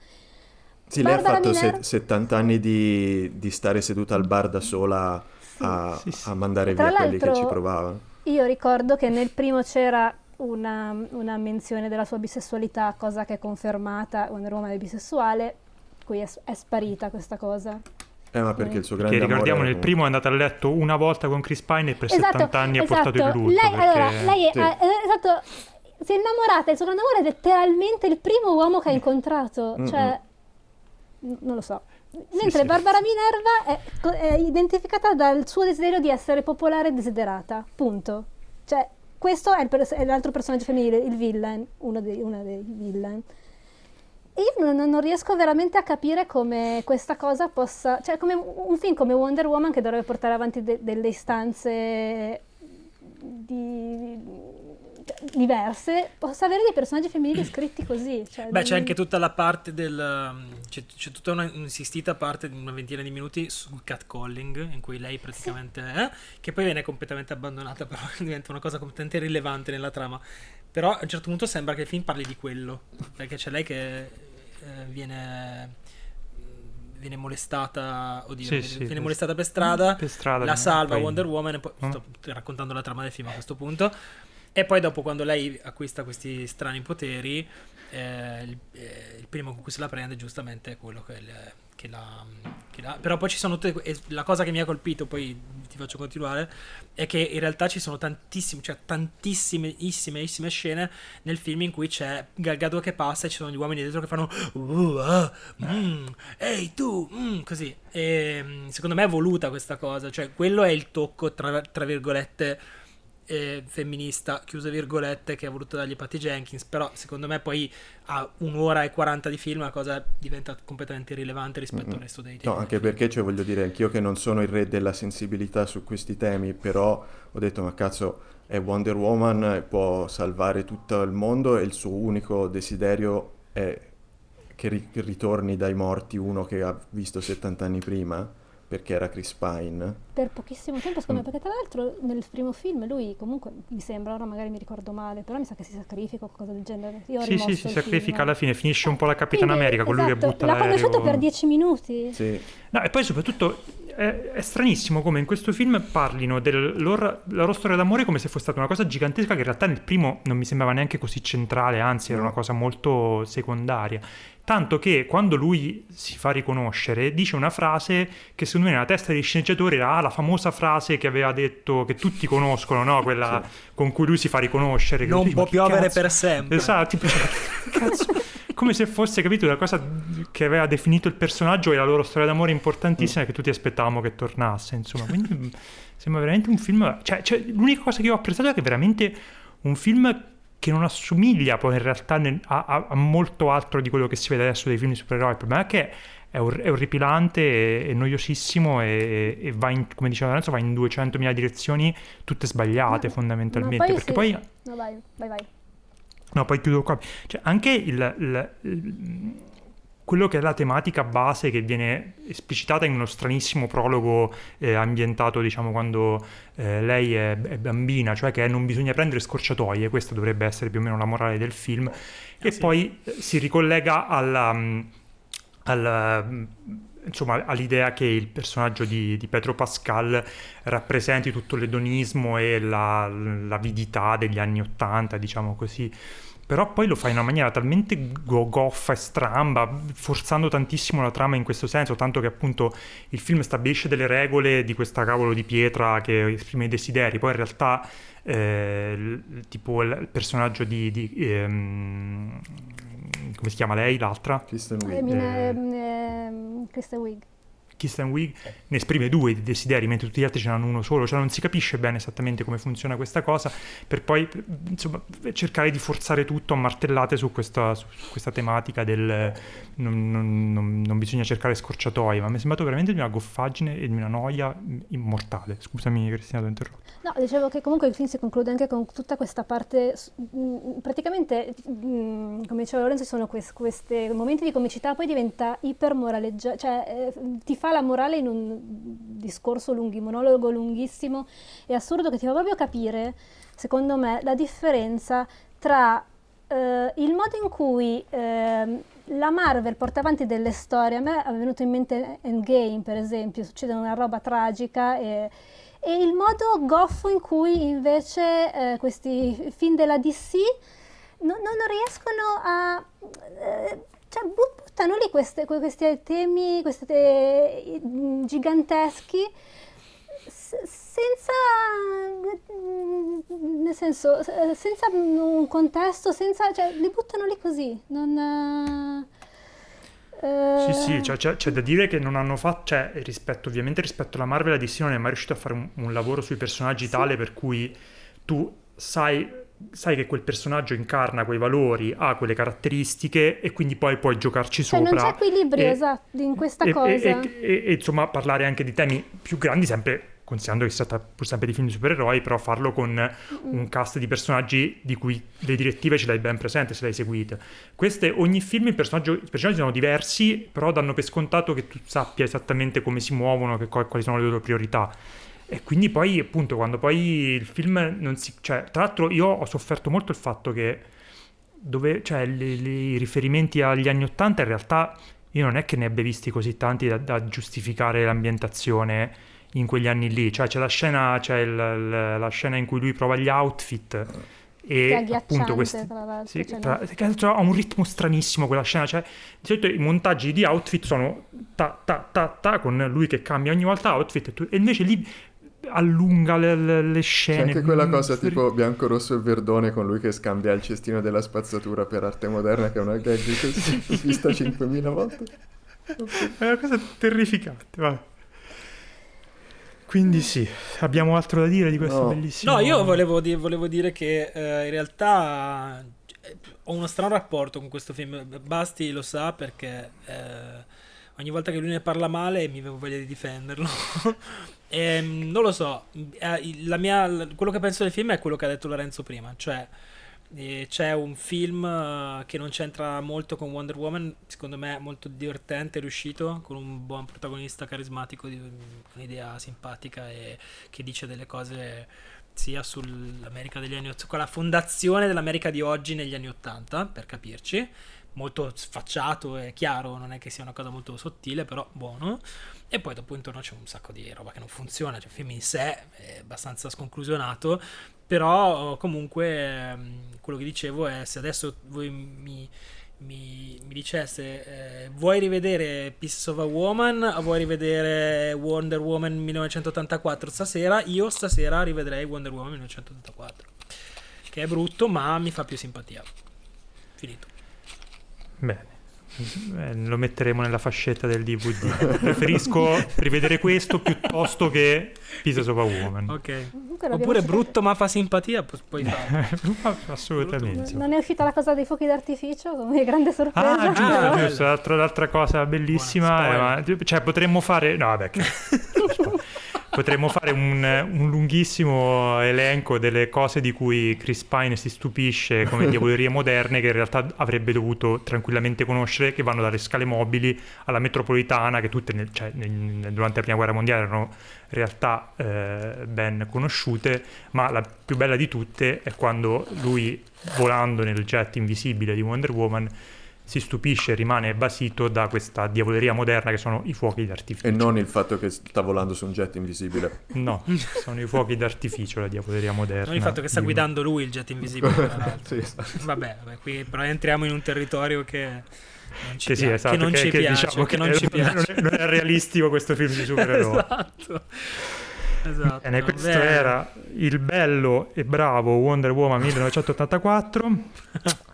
Sì, lei ha Barbara fatto se- Miner- 70 anni di, di stare seduta al bar da sola a, sì, sì. a mandare via quelli che ci provavano. Io ricordo che nel primo c'era una, una menzione della sua bisessualità, cosa che è confermata. Wonder Woman è bisessuale, qui è, è sparita questa cosa. Eh, ma perché il suo che grande amore ricordiamo nel primo è andato a letto una volta con Chris Pine e per Esatto, 70 anni ha portato il lutto. Lei, perché- allora, lei è, Sì. eh, esatto, si è innamorata, il suo grande amore è letteralmente il primo uomo che ha incontrato, Mm-mm. cioè, n- non lo so. Mentre sì. Barbara Minerva è, è identificata dal suo desiderio di essere popolare e desiderata, punto. Cioè, questo è, pers- è l'altro personaggio femminile, il villain, uno dei, una dei villain. io non, non, riesco veramente a capire come questa cosa possa, cioè come un film come Wonder Woman che dovrebbe portare avanti de, delle istanze di, diverse possa avere dei personaggi femminili scritti così. Cioè Beh, c'è anche tutta la parte del. Um, c'è, c'è tutta una insistita parte di una ventina di minuti sul catcalling, in cui lei praticamente. Sì. Eh, che poi viene completamente abbandonata, *laughs* però diventa una cosa completamente irrilevante nella trama. Però a un certo punto sembra che il film parli di quello, perché c'è lei che eh, viene viene molestata, oddio, sì, viene, sì, viene molestata per strada, per strada la salva poi... Wonder Woman, e poi, oh. sto raccontando la trama del film a questo punto, e poi dopo quando lei acquista questi strani poteri, eh, il, eh, il, primo con cui se la prende giustamente è quello che, le, che, la, che la... Però poi ci sono tutte... La cosa che mi ha colpito, poi ti faccio continuare, è che in realtà ci sono tantissime, cioè tantissime scene nel film in cui c'è Gal Gadot che passa e ci sono gli uomini dietro che fanno uh, ah, mm, ehi tu, mm, così. E secondo me è voluta questa cosa, cioè quello è il tocco tra, tra virgolette eh, femminista, chiuse virgolette, che ha voluto dargli Patty Jenkins, però secondo me poi a un'ora e 40 di film la cosa diventa completamente irrilevante rispetto mm al resto dei temi. No, anche perché, cioè, voglio dire, anch'io che non sono il re della sensibilità su questi temi, però ho detto, ma cazzo, è Wonder Woman, può salvare tutto il mondo e il suo unico desiderio è che ritorni dai morti uno che ha visto 70 anni prima perché era Chris Pine. Per pochissimo tempo, secondo me, mm. perché tra l'altro nel primo film lui comunque mi sembra, ora magari mi ricordo male, però mi sa che si sacrifica o qualcosa del genere. Io sì, sì, si sacrifica film. alla fine, finisce un po' la Capitan Quindi, America, esatto, colui che butta l'ha l'aereo. L'ha conosciuto per dieci minuti. Sì. No, e poi soprattutto è, è, stranissimo come in questo film parlino della loro, loro storia d'amore come se fosse stata una cosa gigantesca che in realtà nel primo non mi sembrava neanche così centrale, anzi era una cosa molto secondaria. Tanto che quando lui si fa riconoscere dice una frase che secondo me nella testa dei sceneggiatori era ah, la famosa frase che aveva detto, che tutti conoscono, no? quella sì. con cui lui si fa riconoscere. Non dici, può piovere per sempre. Esatto, tipo, cazzo, come se fosse, capito, la cosa che aveva definito il personaggio e la loro storia d'amore importantissima mm. che tutti aspettavamo che tornasse, insomma. Quindi sembra veramente un film... Cioè, cioè, l'unica cosa che ho apprezzato è che è veramente un film che non assomiglia poi in realtà a, a, a, molto altro di quello che si vede adesso dei film di supereroi. Il problema è che è, or- è orripilante, è, noiosissimo e, e, va in, come diceva Lorenzo, va in 200.000 direzioni tutte sbagliate no, fondamentalmente. No, poi perché sì. poi... No, vai, vai, vai. No, poi chiudo qua. Cioè, anche il, il, il quello che è la tematica base che viene esplicitata in uno stranissimo prologo eh, ambientato, diciamo, quando eh, lei è, è, bambina, cioè che non bisogna prendere scorciatoie, questa dovrebbe essere più o meno la morale del film, ah, e sì. poi eh, si ricollega alla, mm, insomma, all'idea che il personaggio di, di, Petro Pascal rappresenti tutto l'edonismo e la, l'avidità degli anni Ottanta, diciamo così. Però poi lo fa in una maniera talmente goffa e stramba, forzando tantissimo la trama in questo senso, tanto che appunto il film stabilisce delle regole di questa cavolo di pietra che esprime i desideri, poi in realtà eh, tipo il personaggio di... di ehm, come si chiama lei, l'altra? Kristen Wiig. Eh, eh, Kristen Wiig. Kristen Wiig ne esprime due di desideri, mentre tutti gli altri ce n'hanno uno solo, cioè non si capisce bene esattamente come funziona questa cosa, per poi insomma, cercare di forzare tutto a martellate su questa, su questa tematica del non, non, non, non, bisogna cercare scorciatoie, ma mi è sembrato veramente di una goffaggine e di una noia immortale. Scusami Cristina, ti ho interrotto. No, dicevo che comunque il film si conclude anche con tutta questa parte, praticamente, come diceva Lorenzo, sono questi momenti di comicità, poi diventa ipermoraleggiante, cioè eh, ti fa fa la morale in un discorso lungo, monologo lunghissimo e assurdo che ti fa proprio capire, secondo me, la differenza tra eh, il modo in cui eh, la Marvel porta avanti delle storie, a me è venuto in mente Endgame per esempio, succede una roba tragica e, e il modo goffo in cui invece eh, questi film della DC non, non riescono a... Eh, cioè, buttano lì queste, questi temi questi te, giganteschi senza, nel senso, senza un contesto, senza, cioè, li buttano lì così. Non, uh... Sì, sì, cioè, c'è, c'è, da dire che non hanno fatto, cioè, rispetto, ovviamente rispetto alla Marvel, la DC non è mai riuscito a fare un, un lavoro sui personaggi sì. tale per cui tu sai sai che quel personaggio incarna quei valori, ha quelle caratteristiche e quindi poi puoi giocarci Cioè sopra. non c'è equilibrio e- esatto in questa e, cosa. e- e- insomma parlare anche di temi più grandi sempre considerando che si tratta pur sempre di film di supereroi però farlo con un cast di personaggi di cui le direttive ce l'hai ben presente se le hai seguite queste ogni film i personaggi sono diversi però danno per scontato che tu sappia esattamente come si muovono che, quali sono le loro priorità e quindi poi appunto quando poi il film non si cioè tra l'altro io ho sofferto molto il fatto che dove cioè i riferimenti agli anni Ottanta in realtà io non è che ne abbia visti così tanti da, da giustificare l'ambientazione in quegli anni lì. Cioè, c'è la scena, c'è il- il- la scena in cui lui prova gli outfit e appunto questi. tra Sì, cioè, tra- altro ha un ritmo stranissimo quella scena. Cioè, di solito i montaggi di outfit sono ta ta ta ta con lui che cambia ogni volta outfit e, tu- e invece lì allunga le, le- le C'è scene. anche quella Mm, cosa fri- tipo bianco, rosso e verdone con lui che scambia il cestino della spazzatura per arte moderna, che è una gag che si è vista 5.000 volte. È una cosa terrificante, va. Quindi sì, abbiamo altro da dire di questo No. bellissimo... No, io volevo, di- volevo dire che eh, in realtà eh, ho uno strano rapporto con questo film. Basti lo sa perché eh, ogni volta che lui ne parla male mi avevo voglia di difenderlo. *laughs* e, mm, non lo so, eh, mia- quello che penso del film è quello che ha detto Lorenzo prima, cioè eh, c'è un film eh, che non c'entra molto con Wonder Woman, secondo me molto divertente, riuscito, con un buon protagonista carismatico, di un'idea simpatica e che dice delle cose sia sull'America degli anni 80, con la fondazione dell'America di oggi negli anni 80, per capirci, molto sfacciato e chiaro, non è che sia una cosa molto sottile, però buono. E poi dopo intorno c'è un sacco di roba che non funziona, cioè il film in sé è abbastanza sconclusionato, però comunque ehm, quello che dicevo è se adesso voi mi, mi, mi diceste eh, vuoi rivedere Pieces of a Woman vuoi rivedere Wonder Woman 1984 stasera, io stasera rivedrei Wonder Woman 1984, che è brutto ma mi fa più simpatia. Finito. Bene. Eh, lo metteremo nella fascetta del DVD. Preferisco rivedere questo piuttosto che Pieces of a Woman. Ok. Oppure brutto ma fa simpatia, pu- puoi farlo. *laughs* Assolutamente. Non è uscita la cosa dei fuochi d'artificio come grande sorpresa. Ah, giusto, Ah, però- giusto. L'altra, l'altra cosa bellissima, Buona, è, ma- cioè potremmo fare, no, vabbè, che- *laughs* potremmo fare un, un lunghissimo elenco delle cose di cui Chris Pine si stupisce come *laughs* diavolerie moderne che in realtà avrebbe dovuto tranquillamente conoscere, che vanno dalle scale mobili alla metropolitana, che tutte nel- cioè, nel- durante la prima guerra mondiale erano realtà eh, ben conosciute, ma la più bella di tutte è quando lui volando nel jet invisibile di Wonder Woman si stupisce e rimane basito da questa diavoleria moderna che sono i fuochi d'artificio. E non il fatto che sta volando su un jet invisibile. No, sono i fuochi d'artificio la diavoleria moderna. Non il fatto che sta guidando lui il jet invisibile. tra *laughs* l'altro. Sì, esatto. Vabbè, vabbè, qui però entriamo in un territorio che non ci, Che sì, pia- esatto, che non ci piace. diciamo che non ci non è- piace. non è realistico questo film di *laughs* supereroi. esatto. Esatto. Bene, no, questo beh, era il bello e bravo Wonder Woman 1984.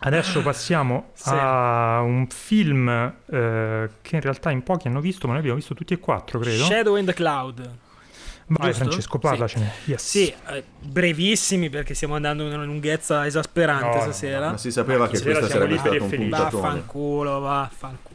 Adesso passiamo Sì. a un film eh, che in realtà in pochi hanno visto, ma noi abbiamo visto tutti e quattro, credo. Shadow in the Cloud. Vai giusto? Francesco, parlacene. Yes. Sì, eh, brevissimi perché stiamo andando in una lunghezza esasperante No, no, stasera. Ma si sapeva che stasera questa siamo sarebbe e un puntatone. Vaffanculo, vaffanculo.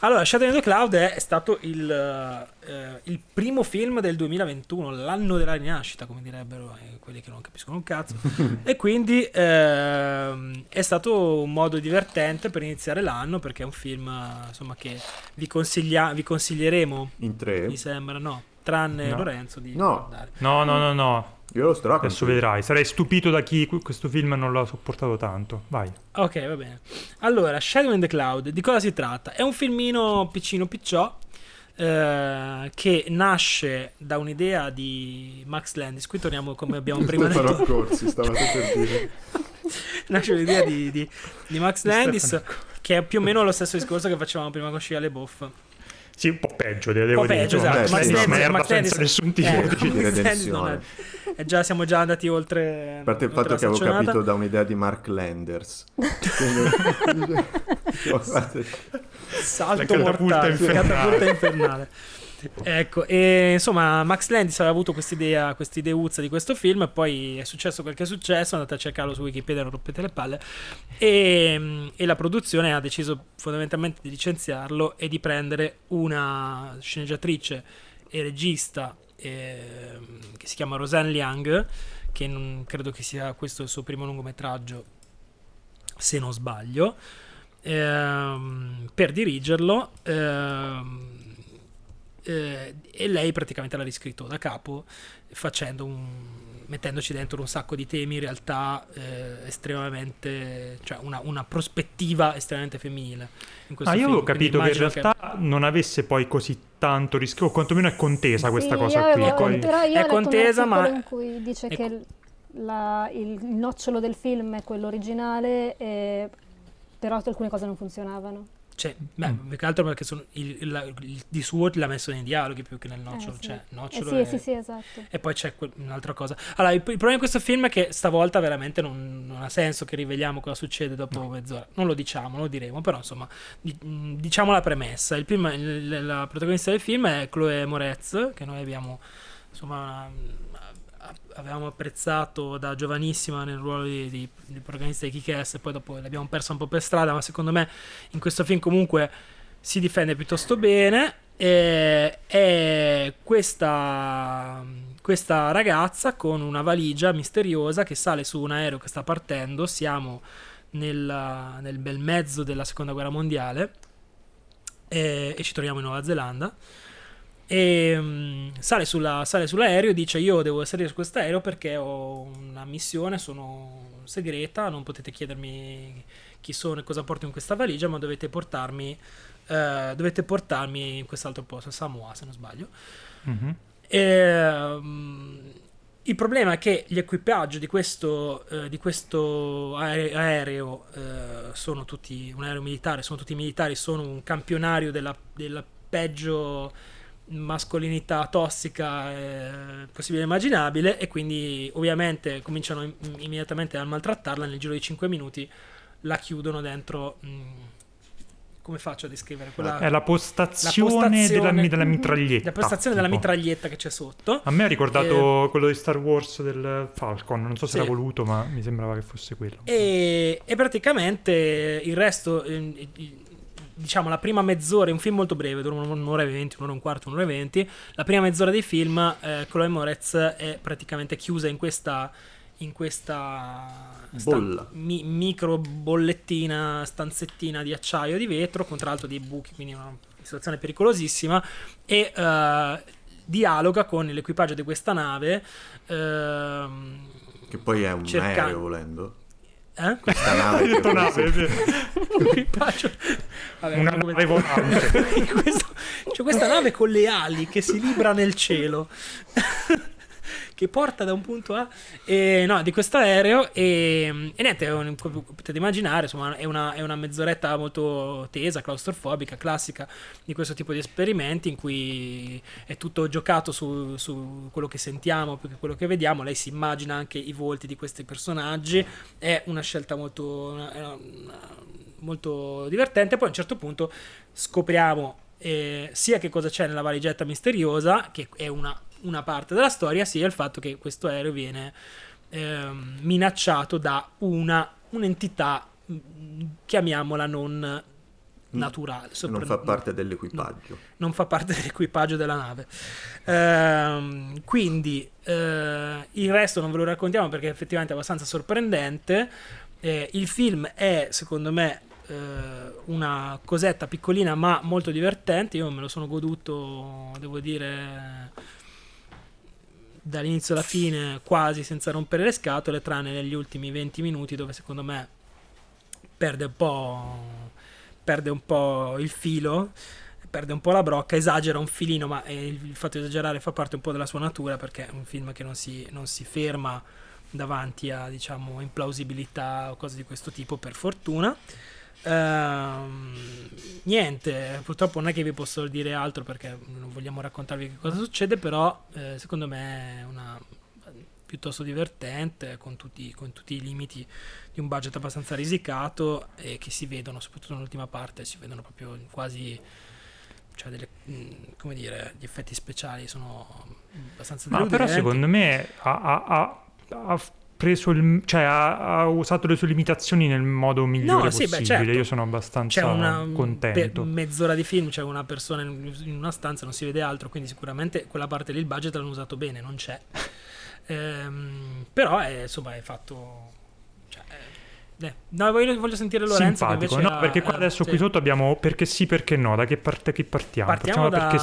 Allora, Shadow in the Cloud è stato il, eh, il primo film del 2021, l'anno della rinascita, come direbbero eh, quelli che non capiscono un cazzo. *laughs* e quindi ehm, è stato un modo divertente per iniziare l'anno perché è un film eh, insomma, che vi, consiglia- vi consiglieremo, In tre? mi sembra, no? Tranne No. Lorenzo di No. guardare. No, no, no, no. Io lo straconsiglio. Adesso vedrai. Sarei stupito da chi que- questo film non l'ha sopportato tanto. Vai. Ok, va bene. Allora, Shadow in the Cloud, di cosa si tratta? È un filmino piccino picciò eh, che nasce da un'idea di Max Landis. Qui torniamo come abbiamo *laughs* prima Stefano detto. Corsi, stavate per dire. *laughs* nasce un'idea di, di- di Max Di Landis Stefano che è più o meno lo stesso discorso che facevamo prima con Shia LeBoff. Sì, un po' peggio, de- devo po' dire. peggio, esatto. Max Max Landis Landis- merda Max senza nessun tipo Eh, di... *laughs* Redenzione. è- è già, siamo già andati oltre. A parte il fatto che avevo capito da un'idea di Mark Landers. *laughs* *laughs* Salto mortale, catapulta infernale. Ecco, e insomma, Max Landis aveva avuto quest'idea, quest'ideuzza di questo film, e poi è successo quel che è successo, andate a cercarlo su Wikipedia, non rompete le palle, e, e la produzione ha deciso fondamentalmente di licenziarlo e di prendere una sceneggiatrice e regista eh, che si chiama Roseanne Liang, che non, credo che sia questo il suo primo lungometraggio, se non sbaglio, ehm, per dirigerlo. Ehm, eh, e lei praticamente l'ha riscritto da capo facendo un, mettendoci dentro un sacco di temi in realtà eh, estremamente cioè una, una, prospettiva estremamente femminile ah, io avevo capito che in realtà che... non avesse poi così tanto rischio o quantomeno è contesa questa sì, cosa qui poi... però io è contesa ma in cui dice che co- la, il, il, nocciolo del film è quello originale e... però alcune cose non funzionavano cioè, beh, mm. più che altro perché sono il, il, il, di suo l'ha messo nei dialoghi più che nel nocciolo. Eh, sì. Cioè, nocciolo eh, sì, è... sì, sì, esatto. E poi c'è que- un'altra cosa. Allora, il, il, problema di questo film è che stavolta veramente non, non ha senso che riveliamo cosa succede dopo no. mezz'ora. Non lo diciamo, lo diremo, però insomma, di, diciamo la premessa. Il prima, la protagonista del film è Chloe Moretz, che noi abbiamo insomma avevamo apprezzato da giovanissima nel ruolo di, di, di protagonista di Kick-Ass e poi dopo l'abbiamo persa un po' per strada, ma secondo me in questo film comunque si difende piuttosto bene. E, e questa, questa ragazza con una valigia misteriosa che sale su un aereo che sta partendo, siamo nel, nel bel mezzo della seconda guerra mondiale e, e ci troviamo in Nuova Zelanda e um, sale, sulla, sale, sull'aereo e dice io devo salire su questo aereo perché ho una missione, sono segreta, non potete chiedermi chi sono e cosa porto in questa valigia, ma dovete portarmi, uh, dovete portarmi in quest'altro posto, Samoa se non sbaglio. Mm-hmm. E, um, il problema è che gli equipaggi di questo, uh, di questo aereo, uh, sono tutti, un aereo militare, sono tutti militari, sono un campionario della, della peggio mascolinità tossica eh, possibile e immaginabile e quindi ovviamente cominciano in, immediatamente a maltrattarla nel giro di 5 minuti la chiudono dentro mh, mm, come faccio a descrivere quella è la postazione, la postazione della, della, mitraglietta la postazione tipo. della mitraglietta che c'è sotto a me ha ricordato eh, quello di Star Wars del Falcon non so se sì. era voluto ma mi sembrava che fosse quello e, e praticamente il resto eh, diciamo, la prima mezz'ora, è un film molto breve, dura un'ora e venti, un'ora e un quarto, un'ora e venti. La prima mezz'ora dei film, eh, Chloe Moretz è praticamente chiusa in questa in questa stan- mi- micro bollettina, stanzettina di acciaio di vetro, con tra l'altro dei buchi, quindi una situazione pericolosissima, e uh, dialoga con l'equipaggio di questa nave. Uh, che poi è un cerca- aereo volendo. Eh? Questa *laughs* nave. detto nave, Vabbè, una nave volante. *laughs* Questo, cioè questa nave con le ali che si libra nel cielo che porta da un punto A e, no, di questo aereo e, e niente, un, potete immaginare, insomma, è una, è una, mezz'oretta molto tesa, claustrofobica, classica di questo tipo di esperimenti in cui è tutto giocato su, su quello che sentiamo più che quello che vediamo, lei si immagina anche i volti di questi personaggi, è una scelta molto, una, una, molto divertente, poi a un certo punto scopriamo eh, sia che cosa c'è nella valigetta misteriosa, che è una una parte della storia sia il fatto che questo aereo viene ehm, minacciato da una, un'entità, chiamiamola non naturale. non fa parte dell'equipaggio. No, non fa parte *laughs* dell'equipaggio della nave. Ehm, quindi eh, il resto non ve lo raccontiamo perché effettivamente è abbastanza sorprendente. Eh, il film è, secondo me, eh, una cosetta piccolina ma molto divertente. Io me lo sono goduto, devo dire dall'inizio alla fine quasi senza rompere le scatole, tranne negli ultimi 20 minuti dove secondo me perde un po', perde un po' il filo, perde un po' la brocca, esagera un filino, ma il fatto di esagerare fa parte un po' della sua natura perché è un film che non si, non si ferma davanti a diciamo implausibilità o cose di questo tipo per fortuna. Uh, niente, purtroppo non è che vi posso dire altro perché non vogliamo raccontarvi che cosa succede, però eh, secondo me è una piuttosto divertente con tutti, con tutti, i limiti di un budget abbastanza risicato e che si vedono soprattutto nell'ultima parte, si vedono proprio quasi cioè delle, mh, come dire, gli effetti speciali sono abbastanza Ma però secondo me ha, ha- ha- ha preso il, cioè ha, ha usato le sue limitazioni nel modo migliore sì, beh, possibile. certo. Io sono abbastanza una contento. per mezz'ora di film, c'è una persona in, in una stanza, non si vede altro, quindi sicuramente quella parte lì il budget l'hanno usato bene, non c'è. *laughs* Ehm, però è, insomma è fatto... Eh, eh. No, voglio, voglio sentire Lorenzo Simpatico, invece no? ha- Perché qua eh, adesso sì. qui sotto abbiamo perché sì, perché no. Da che parte che partiamo? Partiamo da perché,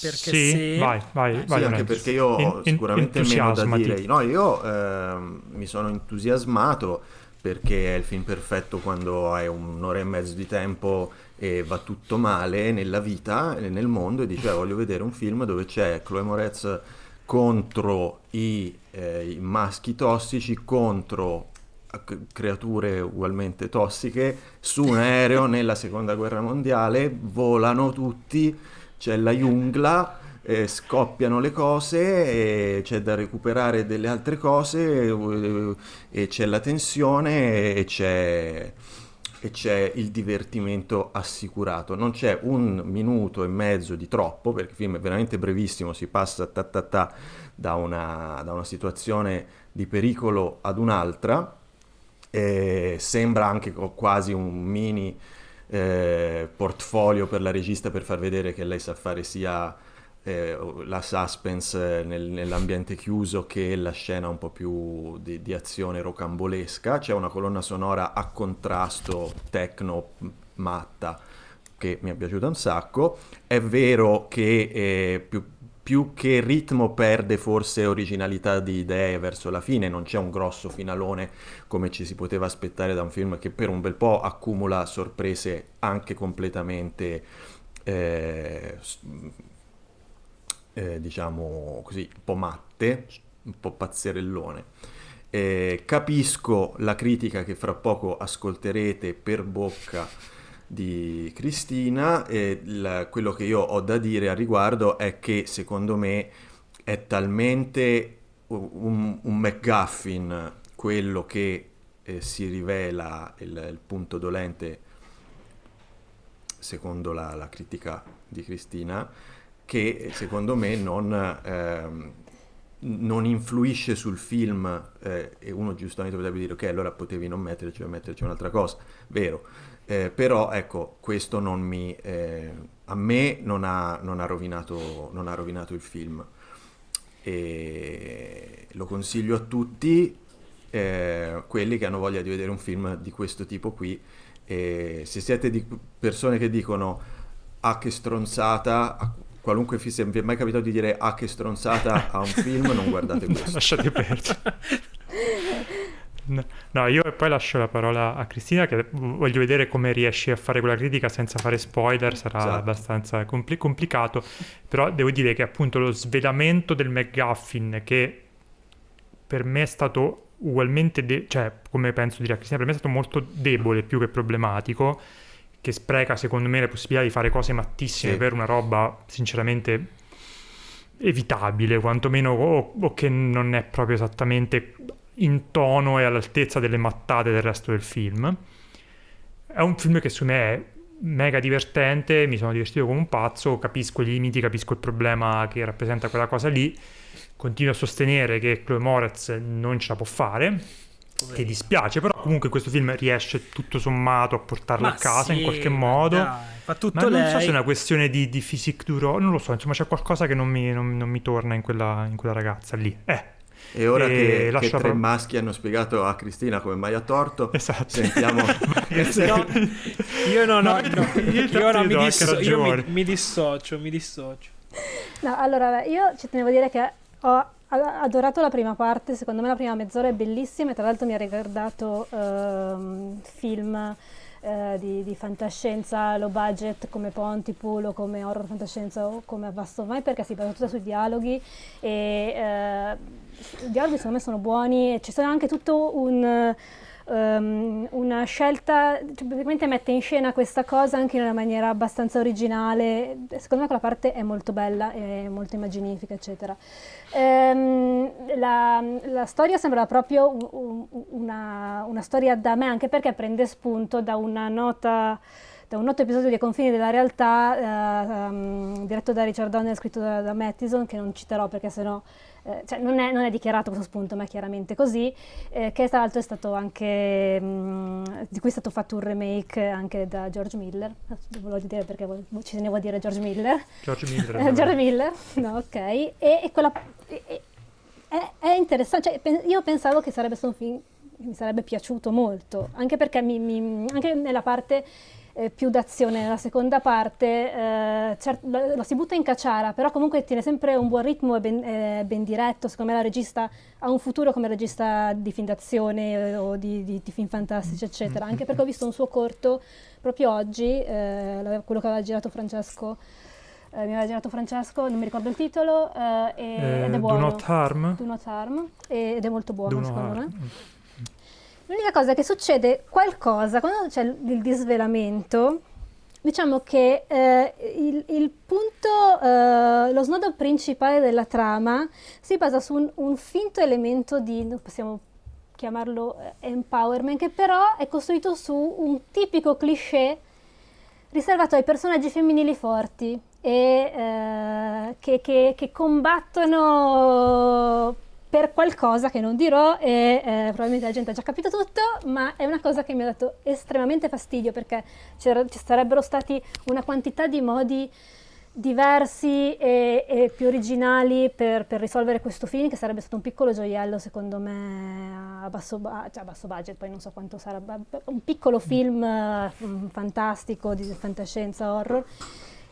perché sì. sì. Vai, vai, Eh, vai. Sì, anche perché io ho In- in- sicuramente meno da dire. No, io ehm, mi sono entusiasmato perché è il film perfetto quando hai un'ora e mezzo di tempo e va tutto male nella vita e nel mondo e dici "Eh, voglio vedere un film dove c'è Chloe Moretz contro i, eh, i maschi tossici contro creature ugualmente tossiche su un aereo *laughs* nella seconda guerra mondiale volano tutti c'è la jungla eh, scoppiano le cose e c'è da recuperare delle altre cose eh, e c'è la tensione e c'è e c'è il divertimento assicurato. Non c'è un minuto e mezzo di troppo, perché il film è veramente brevissimo, si passa ta ta ta da una, da una situazione di pericolo ad un'altra. E sembra anche quasi un mini eh, portfolio per la regista per far vedere che lei sa fare sia eh, la suspense nel- nell'ambiente chiuso che la scena un po' più di, di azione rocambolesca. C'è una colonna sonora a contrasto techno matta che mi è piaciuta un sacco. È vero che eh, più, più che ritmo perde forse originalità di idee verso la fine, non c'è un grosso finalone come ci si poteva aspettare da un film che per un bel po' accumula sorprese anche completamente eh, eh, diciamo così, un po' matte, un po' pazzerellone. Eh, capisco la critica che fra poco ascolterete per bocca di Cristina e il- quello che io ho da dire a riguardo è che secondo me è talmente un, un McGuffin quello che eh, si rivela il, il punto dolente secondo la, la critica di Cristina che secondo me non, ehm, non influisce sul film eh, e uno giustamente potrebbe dire ok allora potevi non metterci o metterci un'altra cosa vero Eh, però ecco questo non mi eh, a me non ha, non ha rovinato, non ha rovinato il film. E lo consiglio a tutti eh, quelli che hanno voglia di vedere un film di questo tipo qui. E se siete di persone che dicono ah che stronzata a qualunque film se vi è mai capitato di dire ah che stronzata a un *laughs* film non guardate questo. Lasciate perdere. *laughs* No, io poi lascio la parola a Cristina che voglio vedere come riesci a fare quella critica senza fare spoiler, sarà Esatto. abbastanza compli- complicato, però devo dire che appunto lo svelamento del McGuffin che per me è stato ugualmente, de- cioè come penso dire a Cristina, per me è stato molto debole più che problematico, che spreca secondo me le possibilità di fare cose mattissime Sì. per una roba sinceramente evitabile, quantomeno o, o che non è proprio esattamente in tono e all'altezza delle mattate del resto del film. È un film che secondo me è mega divertente, mi sono divertito come un pazzo, capisco i limiti, capisco il problema che rappresenta quella cosa lì. Continuo a sostenere che Chloe Moretz non ce la può fare, che dispiace, però comunque questo film riesce tutto sommato a portarla Ma a casa in sì, qualche ma modo. dai, fa tutto Ma non lei. so se è una questione di, di physique du role, non lo so, insomma c'è qualcosa che non mi, non- non mi torna in quella, in quella ragazza lì. Eh, e ora E che, che tre pro- maschi hanno spiegato a Cristina come mai ha torto esatto. sentiamo *laughs* No, io non ho, No, no, io io, no, ti mi, disso- io mi, mi dissocio, mi dissocio. No, allora, io ci tenevo a dire che ho adorato la prima parte, secondo me la prima mezz'ora è bellissima e tra l'altro mi ha ricordato ehm, film eh, di, di fantascienza low budget come Pontypool o come horror fantascienza o come A Vasto Mai perché si basa tutta sui dialoghi e eh, i dialoghi secondo me sono buoni ci sono anche tutto un... ehm, una scelta, cioè, praticamente mette in scena questa cosa anche in una maniera abbastanza originale. Secondo me quella parte è molto bella e molto immaginifica, eccetera. Ehm, la, la storia sembra proprio un- un- una, una storia da me, anche perché prende spunto da una nota un noto episodio dei confini della realtà, eh, um, diretto da Richard Donner, scritto da, da Mattison, che non citerò perché sennò eh, cioè non, è, non, è, dichiarato questo spunto, ma è chiaramente così, eh, che tra l'altro è stato anche, mh, mm, di cui è stato fatto un remake anche da George Miller, volevo dire perché ci tenevo a dire George Miller. George Miller. *laughs* Eh, George Miller, no, ok. E, e quella, e, è, è, interessante, cioè, pen, io pensavo che sarebbe stato un film che mi sarebbe piaciuto molto, anche perché mi, mi, anche nella parte eh, più d'azione. Nella seconda parte eh, cert- lo, lo, si butta in cacciara, però comunque tiene sempre un buon ritmo e ben, eh, ben, diretto. Secondo me la regista ha un futuro come regista di film d'azione eh, o di, di, di, film fantastici, eccetera. Anche perché ho visto un suo corto proprio oggi, eh, quello che aveva girato Francesco. Eh, mi aveva girato Francesco, non mi ricordo il titolo, ed è buono. Do Not Harm. Do Not Harm, ed è molto buono secondo me. L'unica cosa che succede qualcosa quando c'è il disvelamento. Diciamo che eh, il, il, punto, eh, lo snodo principale della trama si basa su un, un finto elemento di, possiamo chiamarlo eh, empowerment, che però è costruito su un tipico cliché riservato ai personaggi femminili forti e eh, che, che, che combattono per qualcosa che non dirò e eh, probabilmente la gente ha già capito tutto, ma è una cosa che mi ha dato estremamente fastidio perché ci sarebbero stati una quantità di modi diversi e, e più originali per, per, risolvere questo film che sarebbe stato un piccolo gioiello secondo me a basso, cioè a basso budget, poi non so quanto sarà, un piccolo film uh, fantastico di fantascienza horror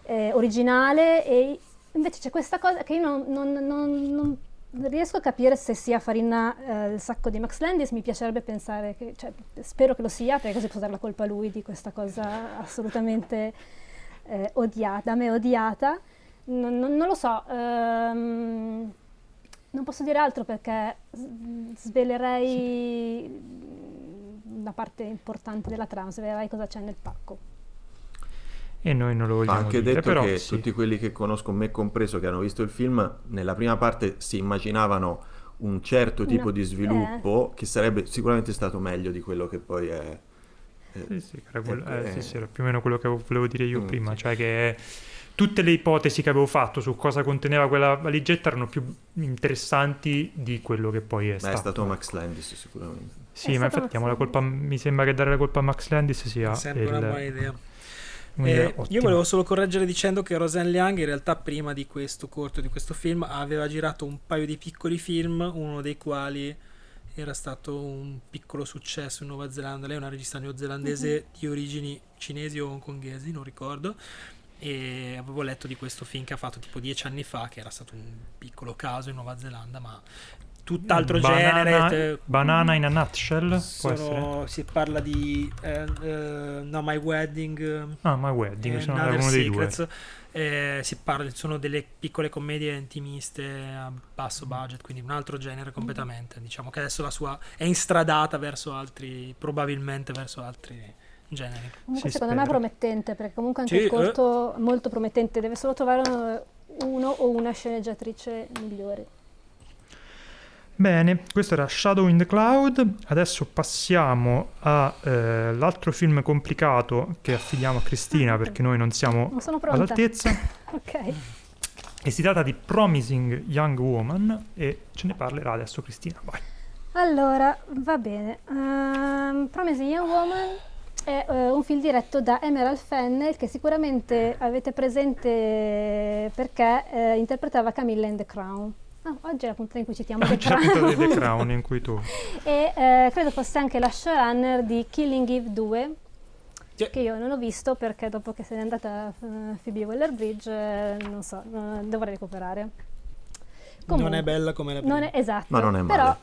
eh, originale e invece c'è questa cosa che io non, non, non, non riesco a capire se sia farina eh, il sacco di Max Landis, mi piacerebbe pensare che, cioè, spero che lo sia, perché così può dare la colpa a lui di questa cosa assolutamente eh, odiata, da me odiata. Non, non, non lo so, ehm, non posso dire altro perché svelerei la parte importante della trama, svelerei cosa c'è nel pacco e noi non lo vogliamo Ha anche dire, detto però, che sì. tutti quelli che conosco, me compreso, che hanno visto il film, nella prima parte si immaginavano un certo tipo no. di sviluppo eh. che sarebbe sicuramente stato meglio di quello che poi è. Eh, sì, sì, era, quello, eh, eh, sì, sì, era più o meno quello che volevo dire io mm, prima, cioè che tutte le ipotesi che avevo fatto su cosa conteneva quella valigetta erano più interessanti di quello che poi è Beh, stato. È stato Max Landis sicuramente. Sì, è ma infatti la colpa, mi sembra che dare la colpa a Max Landis sia... Sempre il, una buona idea eh, io volevo solo correggere dicendo che Roseanne Liang in realtà prima di questo corto, di questo film, aveva girato un paio di piccoli film, uno dei quali era stato un piccolo successo in Nuova Zelanda. Lei è una regista neozelandese uh-huh. di origini cinesi o hongkonghesi, non ricordo. E avevo letto di questo film che ha fatto tipo dieci anni fa, che era stato un piccolo caso in Nuova Zelanda, ma tutt'altro banana, genere. Banana in a nutshell? Sono, si parla di uh, uh, No My Wedding. Ah, My Wedding, eh, sono uno dei due. Eh, si parla, sono delle piccole commedie intimiste a basso budget, quindi un altro genere completamente. Diciamo che adesso la sua è instradata verso altri, probabilmente verso altri generi. Comunque, secondo spera. me è promettente, perché comunque anche sì, il corto eh. molto promettente, deve solo trovare uno o una sceneggiatrice migliore. Bene, questo era Shadow in the Cloud. Adesso passiamo all'altro eh, film complicato che affidiamo a Cristina perché noi non siamo all'altezza. *laughs* ok. E si tratta di Promising Young Woman e ce ne parlerà adesso Cristina. Vai. Allora, va bene. Um, Promising Young Woman è uh, un film diretto da Emerald Fennel che sicuramente avete presente perché uh, interpretava Camilla in The Crown. No, oggi è la puntata in cui citiamo The *laughs* Crown. Oggi è la puntata di The Crown in cui tu... *laughs* e eh, credo fosse anche la showrunner di Killing Eve 2, sì. che io non ho visto perché dopo che se n'è andata uh, Phoebe Waller-Bridge, eh, non so, uh, dovrei recuperare. Comunque, non è bella come la prima. Non è, esatto. Ma non è male. Però,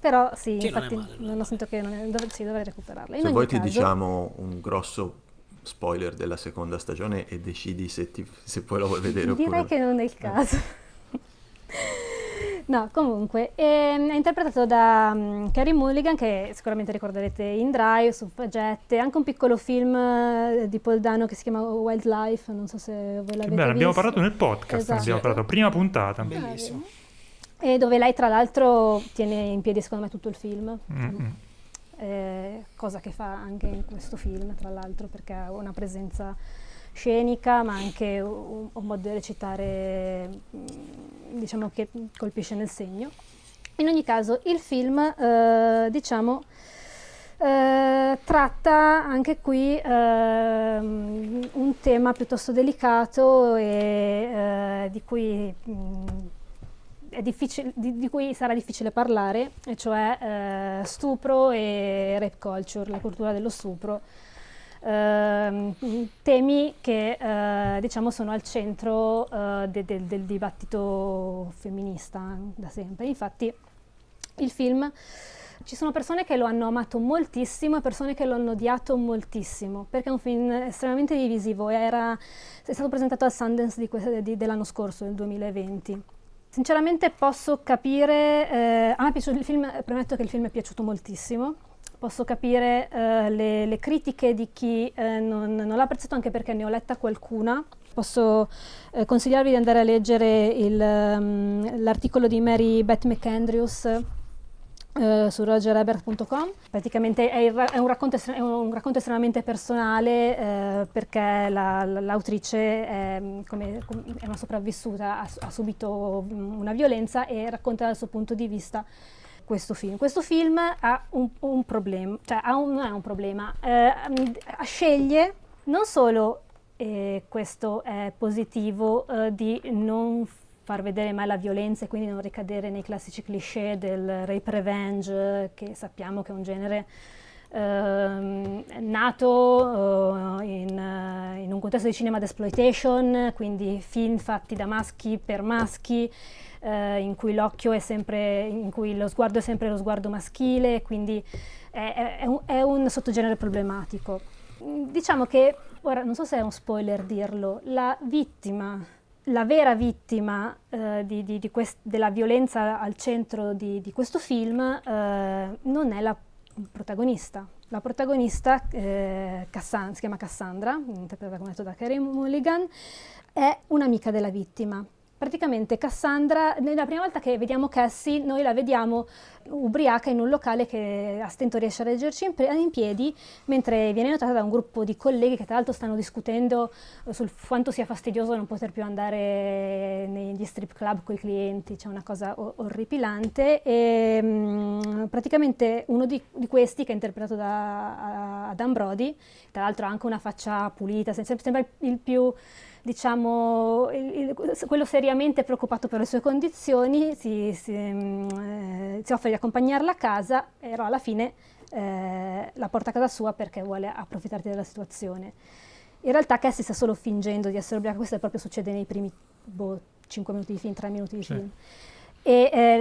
però sì, sì infatti non, male, non ho sentito che non è, dov- sì, dovrei recuperarla. In se vuoi caso, ti diciamo un grosso spoiler della seconda stagione e decidi se, ti, se poi lo vuoi vedere *laughs* Direi oppure... che non è il caso. No, comunque, ehm, è interpretato da um, Carrie Mulligan, che sicuramente ricorderete in Drive, su Suffragette, anche un piccolo film uh, di Paul Dano che si chiama Wildlife, non so se voi l'avete Beh, abbiamo parlato nel podcast, esatto. abbiamo parlato, prima puntata. Bellissimo. E dove lei tra l'altro tiene in piedi secondo me tutto il film. Mm-hmm. eh, cosa che fa anche in questo film, tra l'altro, perché ha una presenza scenica, ma anche un, un modo di recitare, mm, diciamo, che colpisce nel segno. In ogni caso, il film, eh, diciamo, eh, tratta anche qui eh, un tema piuttosto delicato e eh, di, cui, mh, mm, di, di, cui, sarà difficile parlare, e cioè eh, stupro e rape culture, la cultura dello stupro. Uh, temi che uh, diciamo sono al centro uh, de, de, del dibattito femminista da sempre. Infatti il film ci sono persone che lo hanno amato moltissimo e persone che lo hanno odiato moltissimo, perché è un film estremamente divisivo, era, è stato presentato al Sundance di, di, dell'anno scorso, del 2020. Sinceramente posso capire, eh, a me piace il film, premetto che il film è piaciuto moltissimo, posso capire eh, le, le, critiche di chi eh, non, non, l'ha apprezzato anche perché ne ho letta qualcuna. Posso eh, consigliarvi di andare a leggere il, um, l'articolo di Mary Beth McAndrews Uh, su rogerebert.com. Praticamente è, il, è, un racconto, è, un racconto, estremamente personale uh, perché la, l'autrice è, come, è, una sopravvissuta, ha, ha, subito una violenza e racconta dal suo punto di vista questo film. Questo film ha un, un problema, cioè ha un, non è un problema, eh, sceglie non solo, e questo è positivo, eh, di non far vedere mai la violenza e quindi non ricadere nei classici cliché del rape revenge, che sappiamo che è un genere Uh, nato uh, in, in, un contesto di cinema d'exploitation, quindi film fatti da maschi per maschi, eh, in cui l'occhio è sempre, in cui lo sguardo è sempre lo sguardo maschile, quindi è, è, un, è un sottogenere problematico. Diciamo che, ora non so se è un spoiler dirlo, la vittima la vera vittima eh, di, di, di quest- della violenza al centro di, questo film eh, non è la protagonista. La protagonista, eh, Cassan- si chiama Cassandra, interpretata come detto da Carey Mulligan, è un'amica della vittima praticamente Cassandra, nella prima volta che vediamo Cassie, noi la vediamo ubriaca in un locale che a stento riesce a reggerci in, in, piedi, mentre viene notata da un gruppo di colleghi che tra l'altro stanno discutendo sul quanto sia fastidioso non poter più andare negli strip club con i clienti, c'è una cosa o- orripilante. E mh, mm, praticamente uno di, di, questi che è interpretato da Adam Brody, tra l'altro ha anche una faccia pulita, sembra il più diciamo, il, il, quello seriamente preoccupato per le sue condizioni si, si, mm, eh, si offre di accompagnarla a casa, però alla fine eh, la porta a casa sua perché vuole approfittarti della situazione. In realtà Cassie sta solo fingendo di essere ubriaca, questo proprio succede nei primi boh, 5 minuti di film, 3 minuti di sì. film. E eh,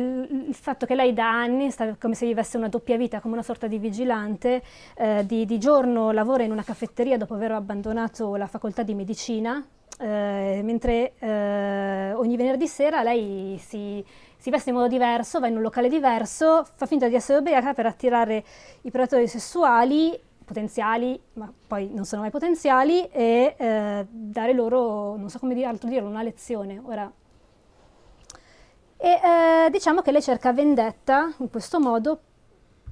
il fatto che lei da anni sta come se vivesse una doppia vita, come una sorta di vigilante, eh, di, di, giorno lavora in una caffetteria dopo aver abbandonato la facoltà di medicina, eh, mentre eh, ogni venerdì sera lei si, si, veste in modo diverso, va in un locale diverso, fa finta di essere ubriaca per attirare i predatori sessuali potenziali, ma poi non sono mai potenziali, e eh, dare loro, non so come dire, altro dirlo, una lezione. Ora, e eh, diciamo che lei cerca vendetta in questo modo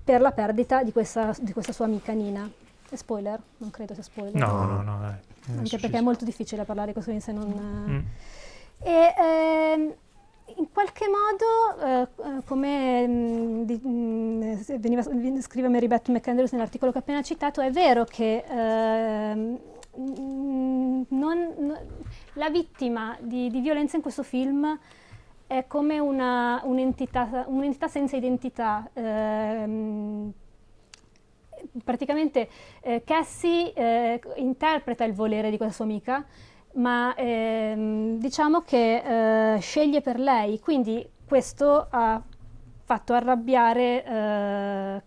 per la perdita di questa, di questa sua amica Nina. È spoiler? Non credo sia spoiler. No, no, no. Dai. Anche perché è molto difficile parlare di questo se non... Mm. E eh, in qualche modo, eh, eh come mh, mm, di, mh, mm, veniva, scrive Mary Beth McAndrews nell'articolo che ho appena citato, è vero che ehm, non, non, la vittima di, di, violenza in questo film è come una, un'entità, un'entità senza identità. Ehm, praticamente eh, Cassie eh, interpreta il volere di questa sua amica, ma ehm, diciamo che eh, sceglie per lei, quindi questo ha fatto arrabbiare eh,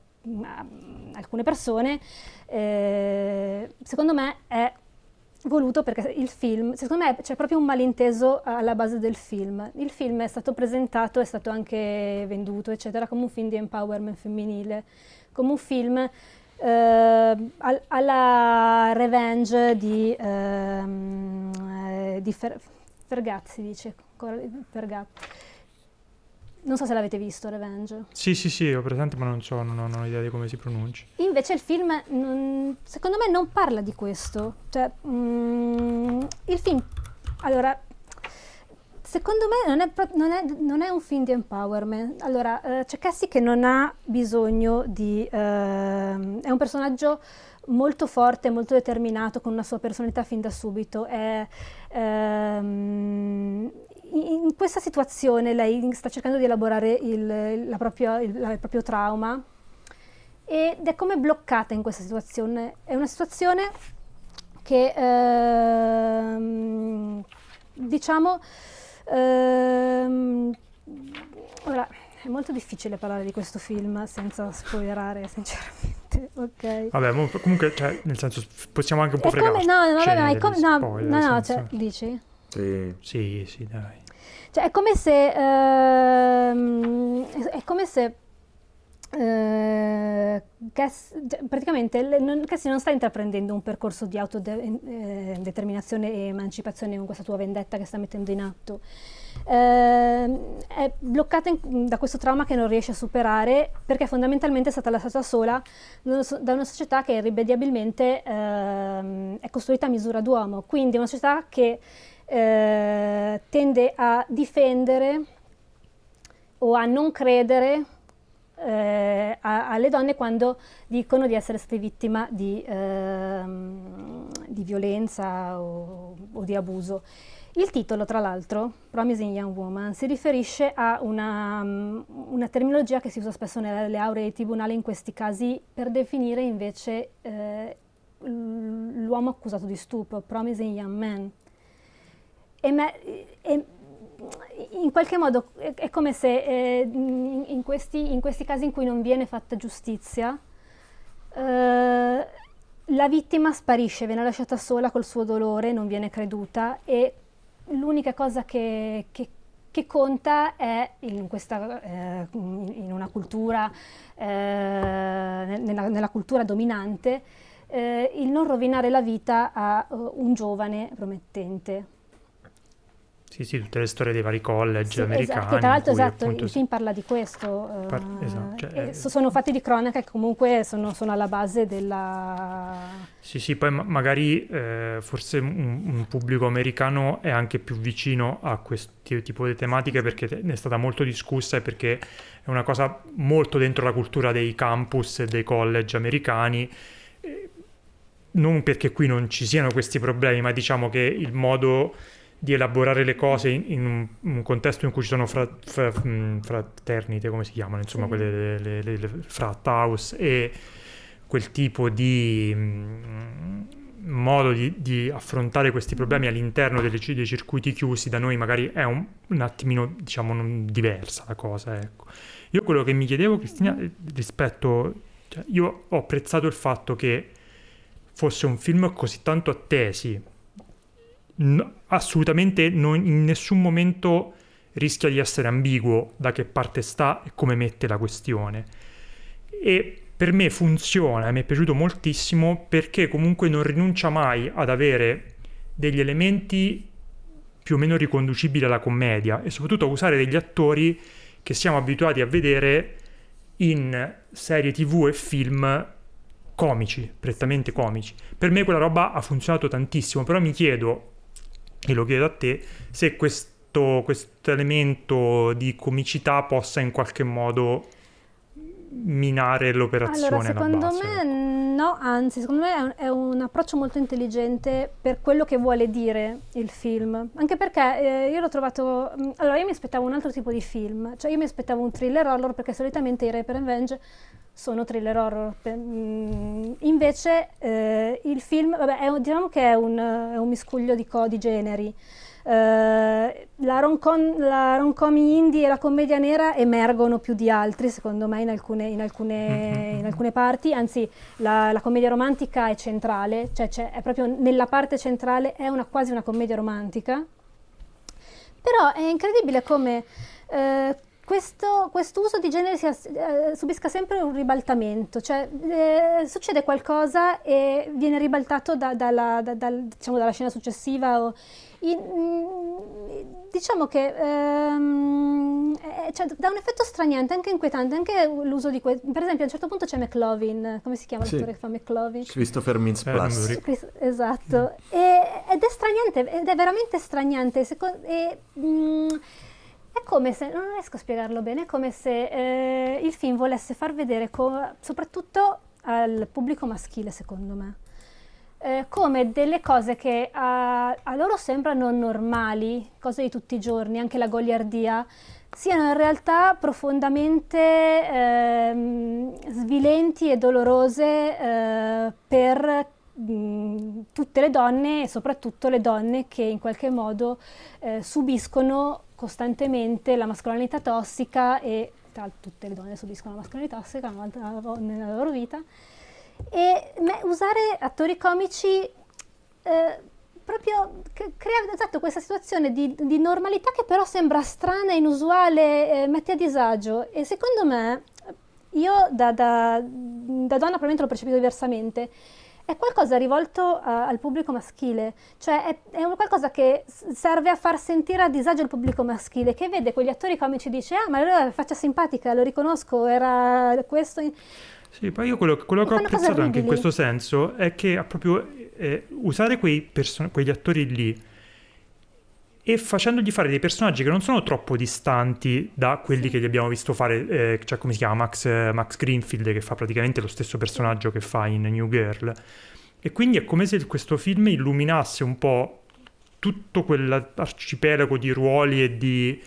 alcune persone. Eh, secondo me è voluto perché il film, secondo me c'è proprio un malinteso alla base del film. Il film è stato presentato, è stato anche venduto, eccetera, come un film di empowerment femminile, come un film eh, alla revenge di, ehm, eh, di Fer- Fergazzi, dice Fergazzi Non so se l'avete visto, Revenge. Sì, sì, sì, ho presente, ma non so, non ho, non ho idea di come si pronunci. Invece il film, non- secondo me, non parla di questo. Cioè, mm, il film, allora, secondo me non è, non è- non è un film di empowerment. Allora, eh, c'è Cassie che non ha bisogno di... ehm, è un personaggio molto forte, molto determinato, con una sua personalità fin da subito. È, ehm, in questa situazione lei sta cercando di elaborare il, la propria- il- il proprio trauma ed è come bloccata in questa situazione. È una situazione che, ehm, diciamo, ehm, ora è molto difficile parlare di questo film senza spoilerare, sinceramente, *laughs* ok? Vabbè, mo- comunque, cioè, nel senso, possiamo anche un po' fregarci. no, no, vabbè, ma è degli come, no, spoiler, no, no, senso- cioè, dici? Sì. Sì, sì, dai. Cioè, è come se. ehm, è come se. Eh, praticamente non, Cassie non sta intraprendendo un percorso di autodeterminazione e emancipazione con questa tua vendetta che sta mettendo in atto. Ehm, è bloccata in- da questo trauma che non riesce a superare perché fondamentalmente è stata lasciata sola da una società che irrimediabilmente ehm, è costruita a misura d'uomo, quindi una società che eh, tende a difendere o a non credere eh, a- alle donne quando dicono di essere state vittima di, ehm, di violenza o, o di abuso. Il titolo, tra l'altro, Promising Young Woman, si riferisce a una, mm, una terminologia che si usa spesso nelle aule dei tribunali in questi casi per definire invece eh, l'uomo accusato di stupro, Promising Young Man. E me- e- in qualche modo è, come se eh, in, questi, in questi casi in cui non viene fatta giustizia, eh, la vittima sparisce, viene lasciata sola col suo dolore, non viene creduta e l'unica cosa che, che- che conta è in, questa, eh, in una cultura, eh, nella, nella cultura dominante, eh, il non rovinare la vita a eh, un giovane promettente. Sì, sì, tutte le storie dei vari college Sì, americani. esatto, tra l'altro esatto, appunto, il film parla di questo. eh, Par- esatto, cioè, eh, so- sono fatti di cronaca che comunque sono, sono alla base della... Sì, sì, poi ma- magari eh, forse un, un pubblico americano è anche più vicino a questo tipo di tematiche perché ne è stata molto discussa e perché è una cosa molto dentro la cultura dei campus e dei college americani. Eh, Non perché qui non ci siano questi problemi, ma diciamo che il modo di elaborare le cose in, in un, contesto in cui ci sono fra- fra- mh, fraternite, come si chiamano, insomma, Sì. quelle le, le- le frat house e quel tipo di mm, modo di, di affrontare questi problemi all'interno delle dei circuiti chiusi da noi magari è un, un attimino diciamo non diversa la cosa ecco. io quello che mi chiedevo Cristina rispetto cioè, io ho apprezzato il fatto che fosse un film così tanto attesi N- assolutamente non- in nessun momento rischia di essere ambiguo da che parte sta e come mette la questione e per me funziona mi è piaciuto moltissimo perché comunque non rinuncia mai ad avere degli elementi più o meno riconducibili alla commedia e soprattutto a usare degli attori che siamo abituati a vedere in serie tv e film comici, prettamente comici. Per me quella roba ha funzionato tantissimo, però mi chiedo, e lo chiedo a te, se questo, questo elemento di comicità possa in qualche modo minare l'operazione Allora, secondo base. me no, anzi, secondo me è un, è un approccio molto intelligente per quello che vuole dire il film. Anche perché eh, io l'ho trovato... mh, Allora, io mi aspettavo un altro tipo di film, cioè io mi aspettavo un thriller horror perché solitamente i Rape Revenge sono thriller horror. Mh, invece eh, il film, vabbè, è diciamo che è un, è un miscuglio di codi generi. Eh, la rom-com, la rom-com indie e la commedia nera emergono più di altri, secondo me, in alcune, in alcune- in alcune parti. Anzi, la, la commedia romantica è centrale, cioè è proprio nella parte centrale, è una, quasi una commedia romantica. Però è incredibile come eh, questo, uso di genere sia, eh, subisca sempre un ribaltamento, cioè eh, succede qualcosa e viene ribaltato da, dalla, da, dal, diciamo, dalla scena successiva. O, diciamo che ehm, eh, cioè, dà un effetto straniante, anche inquietante, anche l'uso di questo. Per esempio, a un certo punto c'è McLovin, come si chiama sì. l'attore che fa McLovin? Christopher Mintz Eh, Plus. mi Esatto, e, ed è straniante, ed è veramente straniante. Secondo, e, mm, è come se, non riesco a spiegarlo bene, è come se eh, il film volesse far vedere, co- soprattutto al pubblico maschile, secondo me, eh, come delle cose che a, a loro sembrano normali, cose di tutti i giorni, anche la goliardia, siano in realtà profondamente ehm, svilenti e dolorose eh, per mh, tutte le donne e soprattutto le donne che in qualche modo eh, subiscono costantemente la mascolinità tossica e tra tutte le donne subiscono la mascolinità tossica nella loro vita e me- usare attori comici eh, proprio crea esatto, questa situazione di, di normalità che però sembra strana, inusuale, eh, mette a disagio. E secondo me io da, da, da donna probabilmente l'ho percepito diversamente è qualcosa rivolto a, al pubblico maschile, cioè è, è qualcosa che serve a far sentire a disagio il pubblico maschile, che vede quegli attori comici e dice ah ma allora faccia simpatica, lo riconosco, era questo... in-" Sì, poi io quello, quello che ho apprezzato anche in questo senso è che ha proprio eh, usare quei person- quegli attori lì e facendogli fare dei personaggi che non sono troppo distanti da quelli che gli abbiamo visto fare, eh, cioè come si chiama Max, eh, Max Greenfield che fa praticamente lo stesso personaggio che fa in New Girl. E quindi è come se questo film illuminasse un po' tutto quell'arcipelago di ruoli e di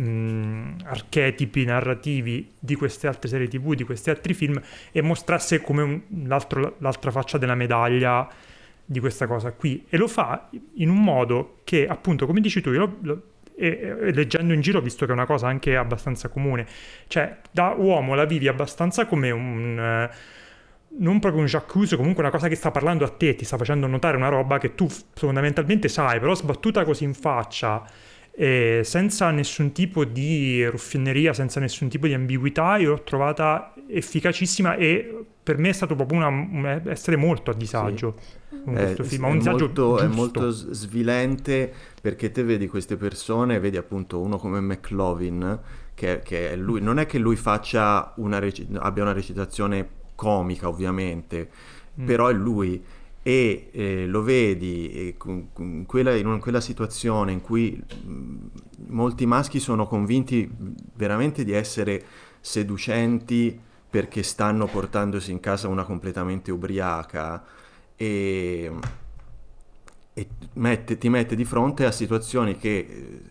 mh, archetipi narrativi di queste altre serie tv, di questi altri film e mostrasse come un- l'altra faccia della medaglia di questa cosa qui. E lo fa in un modo che appunto come dici tu io lo- lo- e, e leggendo in giro visto che è una cosa anche abbastanza comune. Cioè da uomo la vivi abbastanza come un eh, non proprio un j'accuse comunque una cosa che sta parlando a te ti sta facendo notare una roba che tu fondamentalmente sai però sbattuta così in faccia e senza nessun tipo di ruffianeria senza nessun tipo di ambiguità io l'ho trovata efficacissima e per me è stato proprio una, un- essere molto a disagio con Eh, questo s- film, è, un disagio molto, è molto svilente perché te vedi queste persone, vedi appunto uno come McLovin, che, che è lui, non è che lui faccia una reci- abbia una recitazione comica ovviamente, Mm. però è lui e eh, lo vedi e quella, in quella situazione in cui mh, molti maschi sono convinti veramente di essere seducenti perché stanno portandosi in casa una completamente ubriaca e, e mette- ti mette di fronte a situazioni che eh,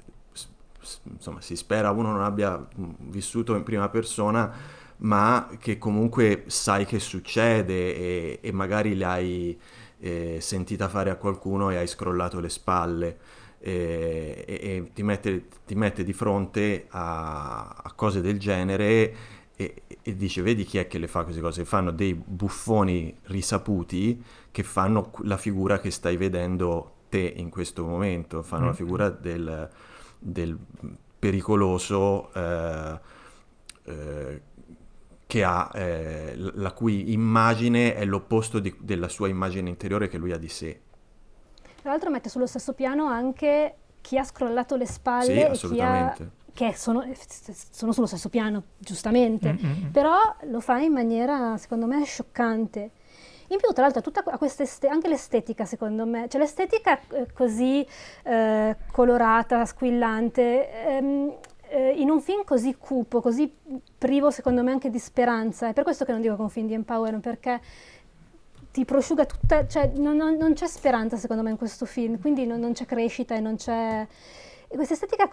insomma si spera uno non abbia mh, vissuto in prima persona ma che comunque sai che succede e, e magari l'hai eh, sentita fare a qualcuno e hai scrollato le spalle e, e- e ti mette, ti mette di fronte a, a cose del genere e, e dice vedi chi è che le fa queste cose fanno dei buffoni risaputi che fanno la figura che stai vedendo te in questo momento fanno la Mm. figura del, del pericoloso eh, eh, che ha eh, la cui immagine è l'opposto di- della sua immagine interiore che lui ha di sé Tra l'altro mette sullo stesso piano anche chi ha scrollato le spalle sì e chi ha... assolutamente che sono, sono sullo stesso piano, giustamente, Mm, mm, mm. però lo fa in maniera, secondo me, scioccante. In più, tra l'altro, tutta este- anche l'estetica, secondo me, cioè l'estetica eh, così eh, colorata, squillante, ehm, eh, in un film così cupo, così privo, secondo me, anche di speranza. È per questo che non dico che è un film di empowerment, perché ti prosciuga tutta, cioè non, non- non c'è speranza, secondo me, in questo film, quindi non, non c'è crescita e non c'è... Questa estetica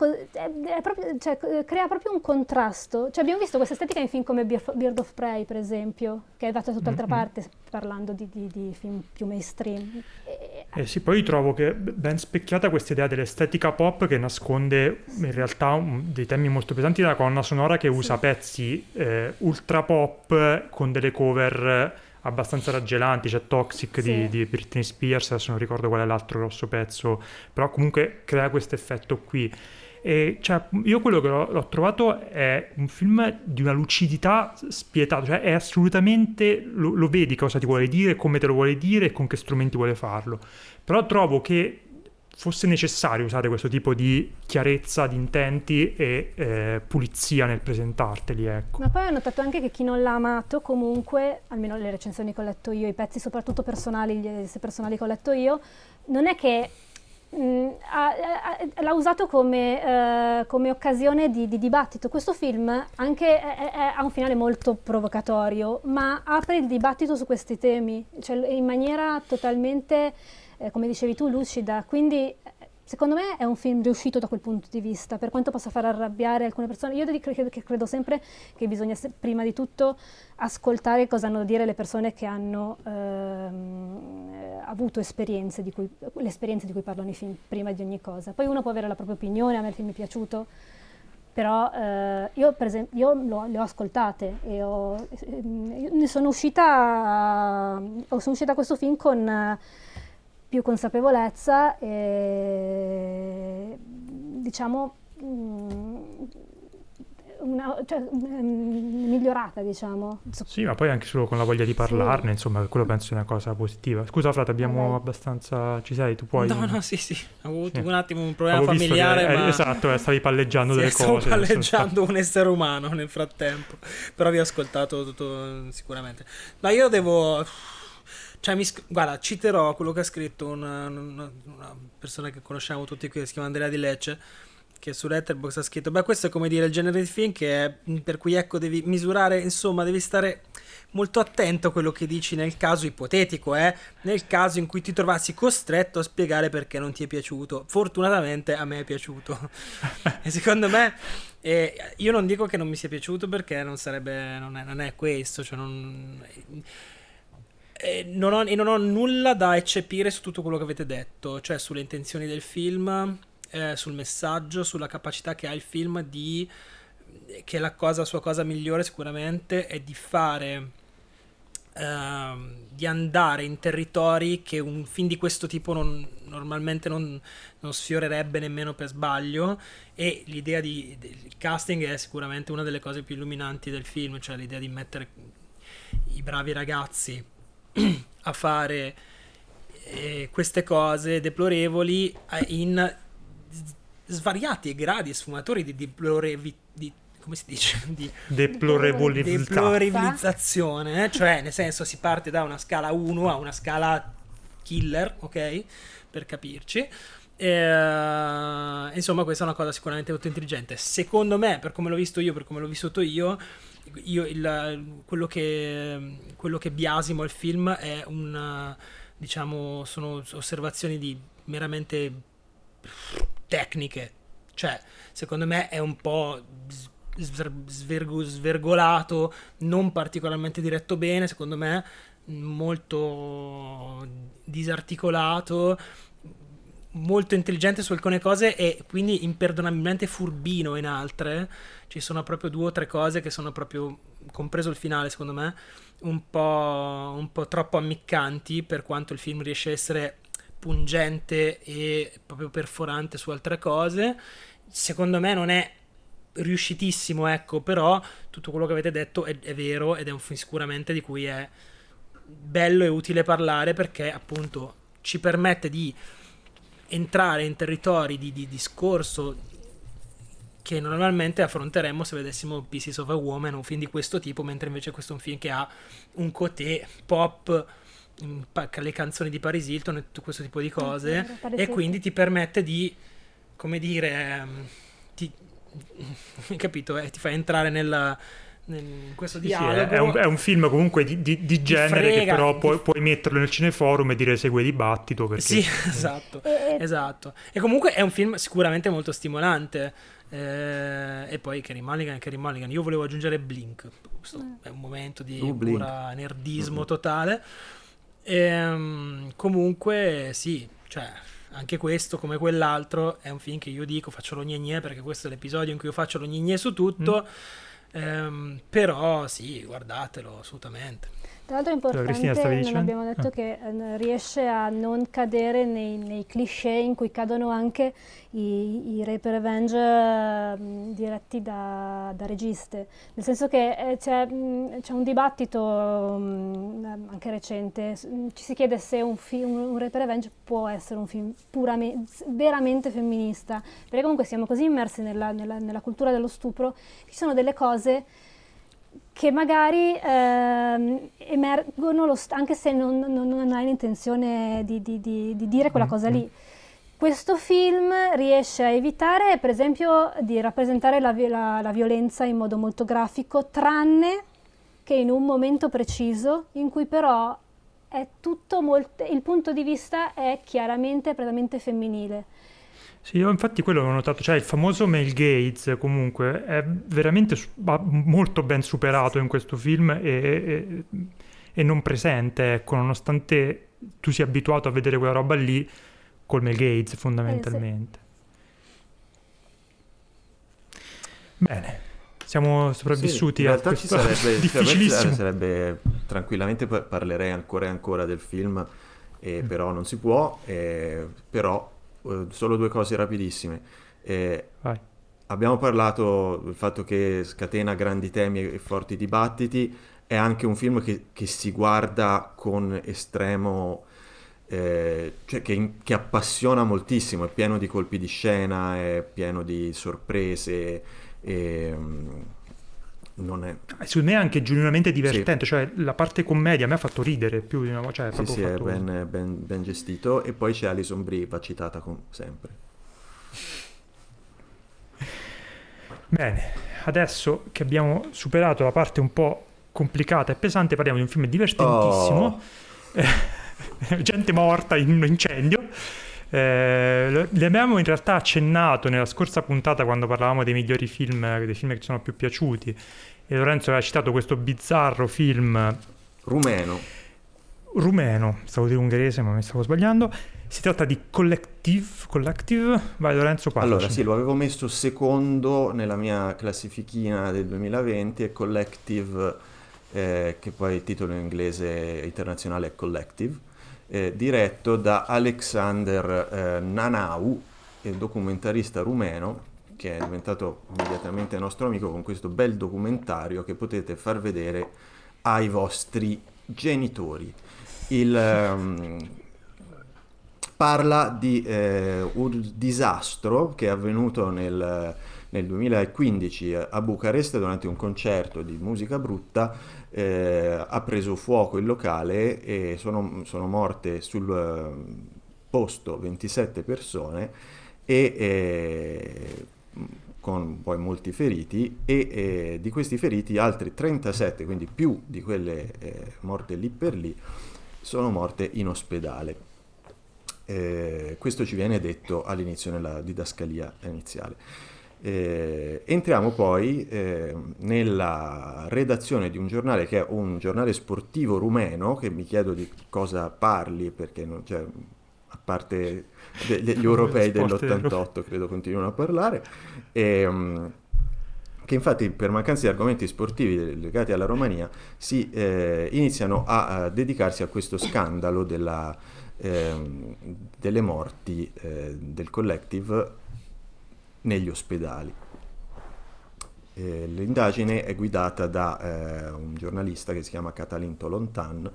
cioè, crea proprio un contrasto. Cioè, abbiamo visto questa estetica in film come Beard of Prey, per esempio, che è da tutt'altra Mm-mm. parte, parlando di, di- di film più mainstream. E- Eh sì, poi trovo che ben specchiata questa idea dell'estetica pop che nasconde in realtà un- dei temi molto pesanti della colonna sonora che usa pezzi eh, ultra pop con delle cover abbastanza raggelanti, c'è Toxic di, Sì. di Britney Spears, adesso non ricordo qual è l'altro grosso pezzo, però comunque crea questo effetto qui. E cioè, io quello che l'ho, l'ho, trovato è un film di una lucidità spietata, cioè è assolutamente, lo, lo, vedi cosa ti vuole dire, come te lo vuole dire e con che strumenti vuole farlo. Però trovo che fosse necessario usare questo tipo di chiarezza di intenti e eh, pulizia nel presentarteli. Ecco. Ma poi ho notato anche che chi non l'ha amato, comunque, almeno le recensioni che ho letto io, i pezzi soprattutto personali, gli personali che ho letto io, non è che mh, mm, ha, ha, l'ha usato come, uh, come occasione di, di, dibattito. Questo film anche è, è, ha un finale molto provocatorio, ma apre il dibattito su questi temi, cioè in maniera totalmente eh, come dicevi tu, lucida. Quindi eh, secondo me è un film riuscito da quel punto di vista, per quanto possa far arrabbiare alcune persone. Io credo, credo sempre che bisogna prima di tutto ascoltare cosa hanno da dire le persone che hanno ehm, avuto esperienze di cui, le di cui parlano i film, prima di ogni cosa. Poi uno può avere la propria opinione, a me il film è piaciuto, però eh, io per esempio io lo, le ho ascoltate e ho, eh, ne sono uscita, sono uscita a questo film con... Eh, più consapevolezza e diciamo mm, una, cioè, mm, migliorata, diciamo. Sì, ma poi anche solo con la voglia di parlarne, sì. insomma, quello penso sia una cosa positiva. Scusa, frate, abbiamo okay. abbastanza. Ci sei? Tu puoi. No, no, sì, sì. Ho avuto sì. un attimo un problema Avevo familiare. Che, ma... eh, esatto, eh, stavi palleggiando *laughs* sì, delle stavo cose. Stavo palleggiando un essere umano nel frattempo. Però vi ho ascoltato tutto sicuramente. Ma io devo cioè, mi, guarda, citerò quello che ha scritto una, una, una, persona che conosciamo tutti qui, che si chiama Andrea Di Lecce, che su Letterboxd ha scritto, beh, questo è come dire il genere di film che è, per cui, ecco, devi misurare, insomma, devi stare molto attento a quello che dici nel caso ipotetico, eh? nel caso in cui ti trovassi costretto a spiegare perché non ti è piaciuto. Fortunatamente a me è piaciuto. *laughs* e secondo me, eh, io non dico che non mi sia piaciuto perché non sarebbe, non è, non è questo, cioè non e non, ho, e non ho nulla da eccepire su tutto quello che avete detto, cioè sulle intenzioni del film, eh, sul messaggio, sulla capacità che ha il film di che la cosa, sua cosa migliore sicuramente è di fare uh, di andare in territori che un film di questo tipo non, normalmente non, non, sfiorerebbe nemmeno per sbaglio e l'idea di, del casting è sicuramente una delle cose più illuminanti del film, cioè l'idea di mettere i bravi ragazzi a fare eh, queste cose deplorevoli eh, in svariati gradi e sfumatori di deplorevi, di, come si dice? *laughs* Di deplorevolizzazione, eh? cioè nel senso si parte da una scala 1 a una scala killer, ok? Per capirci. Eh, insomma, questa è una cosa sicuramente molto intelligente. Secondo me, per come l'ho visto io, per come l'ho vissuto io, io il, quello, che, quello che biasimo al film è un diciamo sono osservazioni di meramente tecniche cioè secondo me è un po' svergo, svergolato non particolarmente diretto bene secondo me molto disarticolato molto intelligente su alcune cose e quindi imperdonabilmente furbino in altre. Ci sono proprio due o tre cose che sono proprio, compreso il finale secondo me, un po', un po troppo ammiccanti per quanto il film riesce a essere pungente e proprio perforante su altre cose. Secondo me non è riuscitissimo, ecco, però tutto quello che avete detto è, è vero ed è un film sicuramente di cui è bello e utile parlare perché appunto ci permette di entrare in territori di, di discorso che normalmente affronteremmo se vedessimo Pieces of a Woman, un film di questo tipo, mentre invece questo è un film che ha un cotè pop, le canzoni di Paris Hilton e tutto questo tipo di cose, e quindi ti permette di, come dire, ehm, ti, *laughs* capito, eh, ti fa entrare nella in questo sì, dialogo. Sì, è, un, è, un, film comunque di, di, di genere frega, che però puoi, puoi, metterlo nel cineforum e dire segue dibattito. Perché... Sì, *laughs* esatto, esatto. E comunque è un film sicuramente molto stimolante. Eh, e poi Kerry Mulligan, Kerry Mulligan. Io volevo aggiungere Blink. Questo mm. è un momento di uh, pura nerdismo mm-hmm. totale. E, ehm, comunque, sì, cioè anche questo, come quell'altro, è un film che io dico faccio lo gnegne perché questo è l'episodio in cui io faccio lo gnegne su tutto. Mm Ehm, però sì, guardatelo assolutamente. Tra l'altro è Cristina, importante, non abbiamo detto Ah. che eh, riesce a non cadere nei, nei cliché in cui cadono anche i, i rape revenge mh, diretti da, da registe. Nel senso che eh, c'è, mh, c'è un dibattito mh, anche recente, ci si chiede se un, film, un rape revenge può essere un film puramente, veramente femminista, perché comunque siamo così immersi nella, nella- nella cultura dello stupro, ci sono delle cose che magari ehm, emergono lo st- anche se non, non- non hai l'intenzione di, di- di- di dire quella cosa lì. Questo film riesce a evitare, per esempio, di rappresentare la, la- la violenza in modo molto grafico, tranne che in un momento preciso in cui però è tutto molto, il punto di vista è chiaramente prettamente femminile. Sì, io infatti quello l'ho notato, cioè il famoso male gaze comunque è veramente molto ben superato in questo film e, e- e non presente, ecco, nonostante tu sia abituato a vedere quella roba lì col male gaze fondamentalmente. Bene, siamo sopravvissuti Sì, a questo *laughs* sarebbe, difficilissimo. sarebbe tranquillamente pa- parlerei ancora e ancora del film, eh, però non si può, eh, però eh, solo due cose rapidissime. Eh, abbiamo parlato del fatto che scatena grandi temi e forti dibattiti, è anche un film che, che si guarda con estremo... eh, cioè che, che appassiona moltissimo, è pieno di colpi di scena, è pieno di sorprese, e, mm, non è, Secondo me è anche genuinamente divertente, cioè la parte commedia mi ha fatto ridere più di una volta, cioè è Sì, sì, è fatto- ben, ben- ben gestito. E poi c'è Alison Brie, va citata come sempre. Bene, adesso che abbiamo superato la parte un po' complicata e pesante, parliamo di un film divertentissimo. Oh. *laughs* Gente morta in un incendio. Eh, le abbiamo in realtà accennato nella scorsa puntata quando parlavamo dei migliori film, dei film che ci sono più piaciuti. E Lorenzo aveva citato questo bizzarro film Rumeno. rumeno, stavo di ungherese ma mi stavo sbagliando. Si tratta di Collective. Collective? Vai Lorenzo, parlaci. Allora, sì, lo avevo messo secondo nella mia classifichina del 2020 e Collective, eh, che poi il titolo in inglese internazionale è Collective, eh, diretto da Alexander eh, Nanau, il documentarista rumeno, che è diventato immediatamente nostro amico con questo bel documentario che potete far vedere ai vostri genitori. Il, ehm, parla di eh, un disastro che è avvenuto nel, nel 2015 a Bucarest durante un concerto di musica brutta. Eh, ha preso fuoco il locale e sono, sono morte sul eh, posto 27 persone e eh, con poi molti feriti e eh, di questi feriti altri 37, quindi più di quelle eh, morte lì per lì, sono morte in ospedale. Eh, questo ci viene detto all'inizio nella didascalia iniziale. Eh, entriamo poi eh, nella redazione di un giornale che è un giornale sportivo rumeno, che mi chiedo di cosa parli, perché non, cioè, a parte de- degli *laughs* europei Sport dell'88 credo continuino a parlare, e, mm, che infatti per mancanza di argomenti sportivi legati alla Romania si eh, iniziano a, a dedicarsi a questo scandalo della, ehm, delle morti eh, del collective negli ospedali. Eh, l'indagine è guidata da eh, un giornalista che si chiama Catalin Tolontan,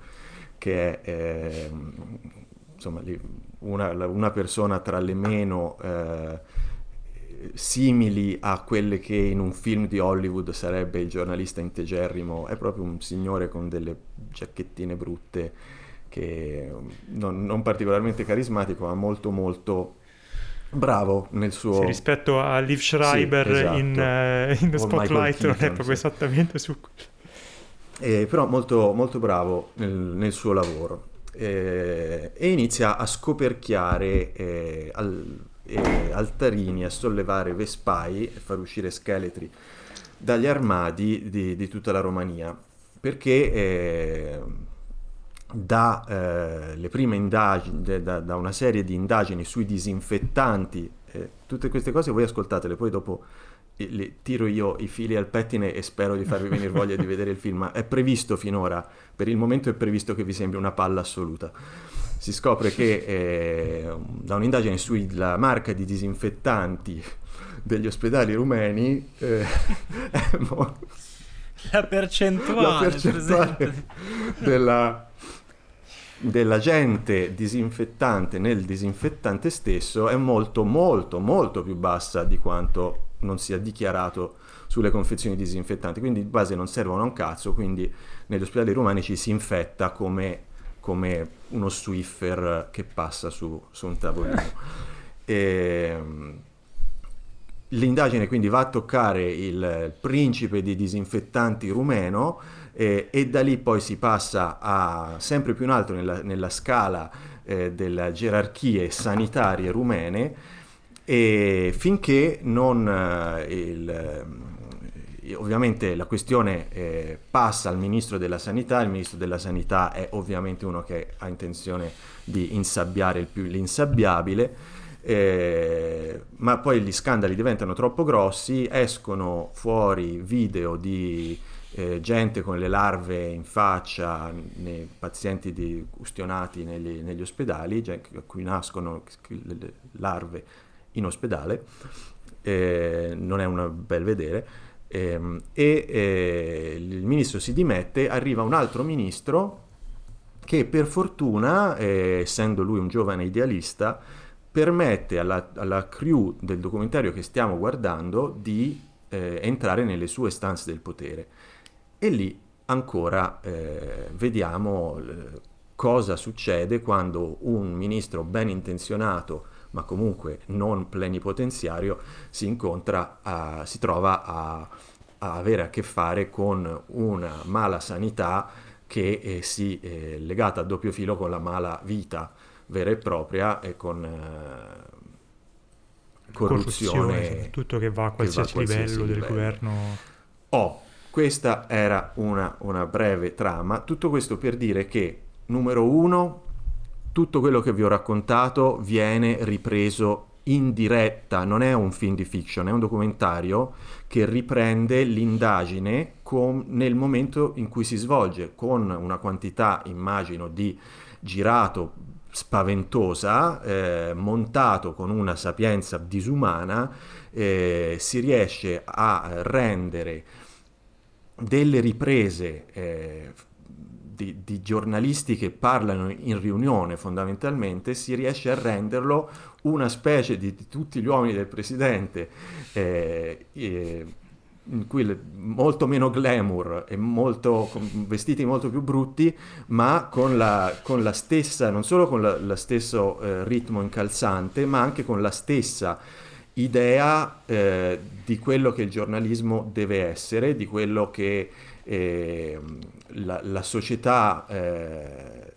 che è ehm, insomma, una, una persona tra le meno eh, simili a quelle che in un film di Hollywood sarebbe il giornalista integerrimo, è proprio un signore con delle giacchettine brutte che non, non particolarmente carismatico, ma molto molto bravo nel suo... Sì, rispetto a Liv Schreiber Sì, esatto. in, eh, in The O Michael Spotlight non è proprio esattamente su Eh, però molto, molto bravo nel, nel suo lavoro. Eh, e inizia a scoperchiare eh, al- eh, altarini, a sollevare vespai e far uscire scheletri dagli armadi di, di tutta la Romania. Perché eh, da eh, le prime indagini, da, da una serie di indagini sui disinfettanti, eh, tutte queste cose voi ascoltatele, poi dopo li, tiro io i fili al pettine e spero di farvi venire voglia di vedere il film, ma è previsto finora, per il momento è previsto che vi sembri una palla assoluta. Si scopre che eh, da un'indagine sulla marca di disinfettanti degli ospedali rumeni eh, *laughs* la percentuale, la percentuale della, dell'agente disinfettante nel disinfettante stesso è molto molto molto più bassa di quanto non sia dichiarato sulle confezioni disinfettanti, quindi di base non servono a un cazzo, quindi negli ospedali romani ci si infetta come, come uno Swiffer che passa su, su un tavolino. E, *laughs* ehm, l'indagine quindi va a toccare il principe di disinfettanti rumeno eh, e da lì poi si passa a sempre più in alto nella, nella scala eh, delle gerarchie sanitarie rumene. E finché non eh, il, eh, ovviamente la questione eh, passa al ministro della sanità, il ministro della sanità è ovviamente uno che ha intenzione di insabbiare il più l'insabbiabile, eh, ma poi gli scandali diventano troppo grossi, escono fuori video di eh, gente con le larve in faccia, nei pazienti di, ustionati negli, negli ospedali, a cui nascono larve in ospedale, eh, non è un bel vedere, ehm, e eh, il ministro si dimette, arriva un altro ministro che per fortuna, eh, essendo lui un giovane idealista, permette alla, alla, crew del documentario che stiamo guardando di eh, entrare nelle sue stanze del potere. E lì ancora eh, vediamo eh, cosa succede quando un ministro ben intenzionato ma comunque non plenipotenziario, si incontra, a, si trova a, a, avere a che fare con una mala sanità che è eh, si è legata a doppio filo con la mala vita vera e propria e con eh, corruzione, tutto che va a qualsiasi, va a qualsiasi livello, livello, del governo. Oh, questa era una, una breve trama, tutto questo per dire che numero uno tutto quello che vi ho raccontato viene ripreso in diretta, non è un film di fiction, è un documentario che riprende l'indagine con, nel momento in cui si svolge, con una quantità, immagino, di girato spaventosa, eh, montato con una sapienza disumana, eh, si riesce a rendere delle riprese eh, di, di, giornalisti che parlano in riunione fondamentalmente, si riesce a renderlo una specie di, di tutti gli uomini del presidente, eh, eh, in cui le, molto meno glamour e molto, vestiti molto più brutti, ma con la, con la stessa, non solo con lo stesso eh, ritmo incalzante, ma anche con la stessa idea eh, di quello che il giornalismo deve essere, di quello che eh, la, la, società eh,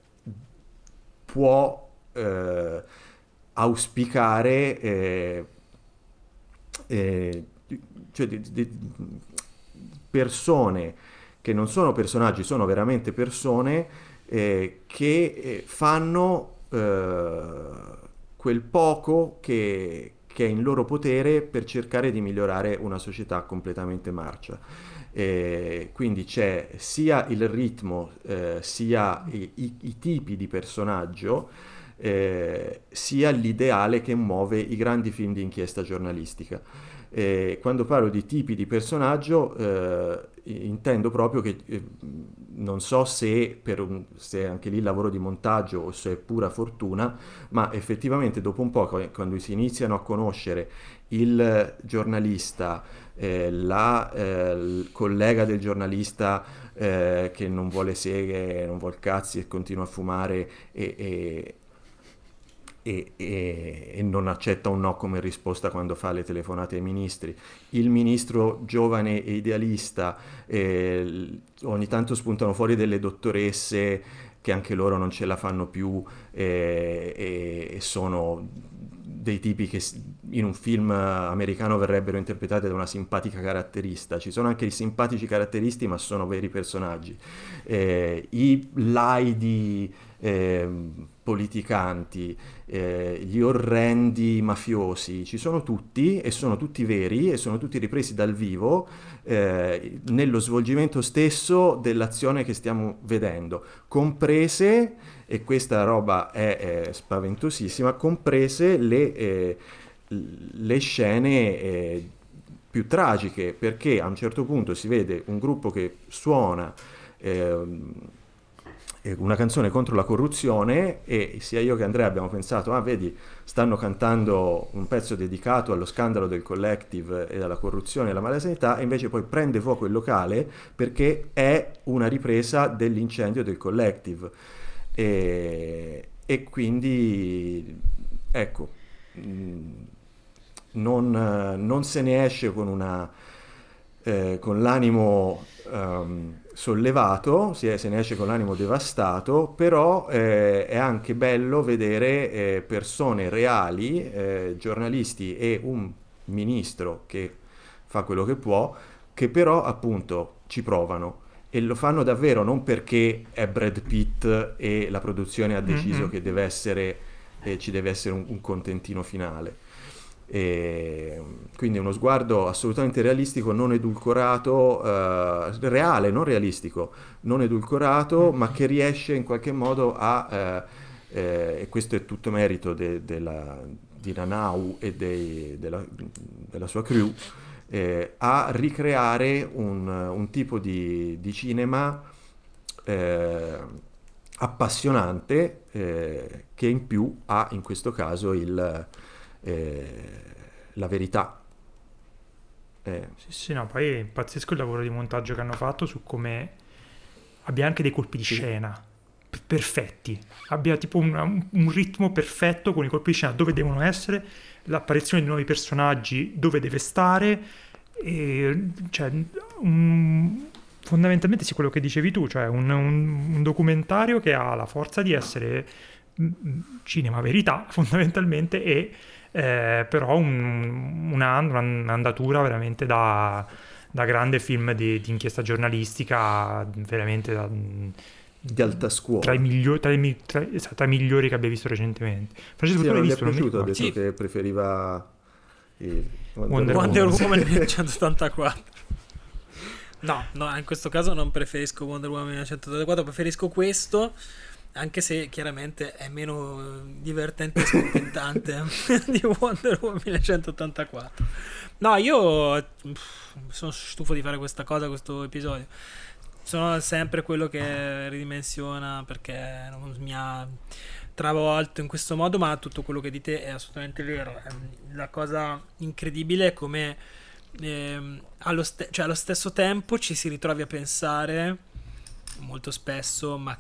può eh, auspicare eh, eh, cioè di, di persone che non sono personaggi, sono veramente persone che fanno quel poco che, che è in loro potere per cercare di migliorare una società completamente marcia. Eh, quindi c'è sia il ritmo, eh, sia i, i, i, tipi di personaggio, eh, sia l'ideale che muove i grandi film di inchiesta giornalistica. quando parlo di tipi di personaggio eh, intendo proprio che eh, non so se, per un, se anche lì il lavoro di montaggio o se è pura fortuna, ma effettivamente dopo un po' quando si iniziano a conoscere il giornalista, eh, la eh, collega del giornalista eh, che non vuole seghe, non vuole cazzi e continua a fumare e, e, e, e, non accetta un no come risposta quando fa le telefonate ai ministri. Il ministro giovane e idealista, eh, ogni tanto spuntano fuori delle dottoresse che anche loro non ce la fanno più eh, e sono dei tipi che in un film americano verrebbero interpretate da una simpatica caratterista. Ci sono anche i simpatici caratteristi, ma sono veri personaggi. Eh, I laidi eh, politicanti, eh, gli orrendi mafiosi, ci sono tutti e sono tutti veri e sono tutti ripresi dal vivo eh, nello svolgimento stesso dell'azione che stiamo vedendo, comprese, e questa roba è, è spaventosissima, comprese le, eh, le scene eh, più tragiche, perché a un certo punto si vede un gruppo che suona ehm, una canzone contro la corruzione e sia io che Andrea abbiamo pensato, ah vedi, stanno cantando un pezzo dedicato allo scandalo del collective e alla corruzione e alla malasanità e invece poi prende fuoco il locale perché è una ripresa dell'incendio del collective. E, e quindi, ecco, mm, non, non, se ne esce con, una, eh, con l'animo... Um, sollevato, è, se ne esce con l'animo devastato, però eh, è anche bello vedere eh, persone reali, eh, giornalisti e un ministro che fa quello che può, che però appunto ci provano e lo fanno davvero non perché è Brad Pitt e la produzione ha deciso mm-hmm. che deve essere, eh, ci deve essere un, un contentino finale e quindi uno sguardo assolutamente realistico, non edulcorato, eh, reale, non realistico, non edulcorato, ma che riesce in qualche modo a, eh, eh, e questo è tutto merito de, de la, di Nanau e dei, della, della, sua crew, eh, a ricreare un, un tipo di, di cinema eh, appassionante eh, che in più ha in questo caso il eh, la verità. Eh. Sì, sì, no, poi è pazzesco il lavoro di montaggio che hanno fatto su come abbia anche dei colpi di sì. scena perfetti, abbia tipo un, un, ritmo perfetto con i colpi di scena dove devono essere, l'apparizione di nuovi personaggi dove deve stare, e, cioè, un, fondamentalmente sì quello che dicevi tu, cioè un, un, documentario che ha la forza di essere mm, mm, cinema verità *laughs* fondamentalmente e eh, però un, una, un'andatura veramente da, da grande film di, di, inchiesta giornalistica, veramente da, di alta scuola. Tra i, migliori, tra, i, tra, esatto, tra i migliori che abbia visto recentemente. Francesco, sì, tu l'hai visto? È piaciuto, ha detto sì. che preferiva il Wonder, Wonder Woman 1984. *laughs* No, no, in questo caso non preferisco Wonder Woman 1984, preferisco questo anche se chiaramente è meno divertente e scontentante *laughs* di Wonder Woman 1984. No, io sono stufo di fare questa cosa, questo episodio. Sono sempre quello che ridimensiona perché non mi ha travolto in questo modo, ma tutto quello che dite è assolutamente vero. Ehm, la cosa incredibile è come eh, allo, ste- cioè allo stesso tempo ci si ritrovi a pensare molto spesso, ma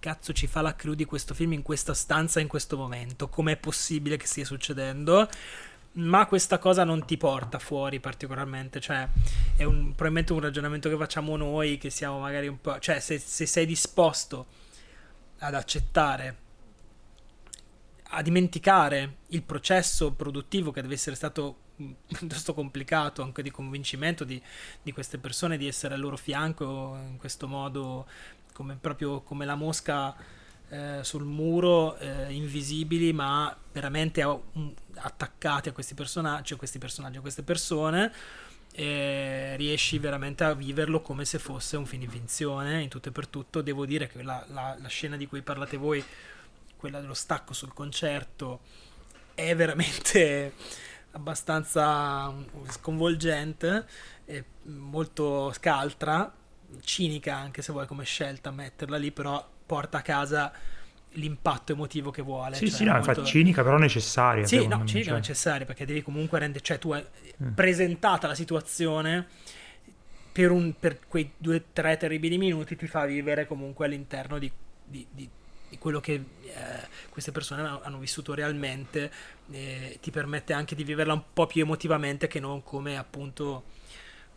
cazzo ci fa la crew di questo film in questa stanza in questo momento? Com'è possibile che stia succedendo? Ma questa cosa non ti porta fuori particolarmente, cioè è un, probabilmente un ragionamento che facciamo noi, che siamo magari un po'... cioè se, se sei disposto ad accettare, a dimenticare il processo produttivo che deve essere stato *laughs* piuttosto complicato anche di convincimento di, di, queste persone di essere al loro fianco in questo modo come, proprio come la mosca eh, sul muro, eh, invisibili, ma veramente um, attaccati a questi personaggi, a questi personaggi, a queste persone. E riesci veramente a viverlo come se fosse un film di finzione in tutto e per tutto. Devo dire che la, la, la scena di cui parlate voi, quella dello stacco sul concerto, è veramente *laughs* abbastanza sconvolgente, molto scaltra cinica anche se vuoi come scelta metterla lì, però porta a casa l'impatto emotivo che vuole. Sì, cioè sì, no, molto... infatti cinica però necessaria. Sì, no, cinica cioè... necessaria perché devi comunque rendere, cioè tu hai mm. presentata la situazione per, un, per quei due, tre terribili minuti ti fa vivere comunque all'interno di, di, di, di quello che eh, queste persone hanno vissuto realmente, eh, ti permette anche di viverla un po' più emotivamente che non come appunto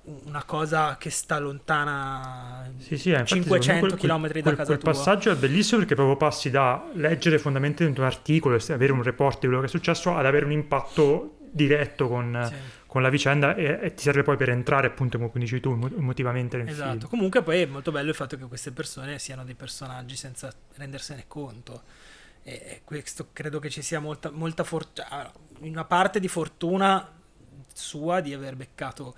una cosa che sta lontana Sì, sì, eh, infatti, 500 secondo me quel- km da quel, casa quel tua. passaggio è bellissimo perché proprio passi da leggere fondamentalmente un articolo e avere un report di quello che è successo ad avere un impatto diretto con, Sì. con la vicenda e, e ti serve poi per entrare appunto come dici tu emo- emotivamente nel Esatto, film. comunque poi è molto bello il fatto che queste persone siano dei personaggi senza rendersene conto. E questo credo che ci sia molta, molta fortuna, una parte di fortuna sua di aver beccato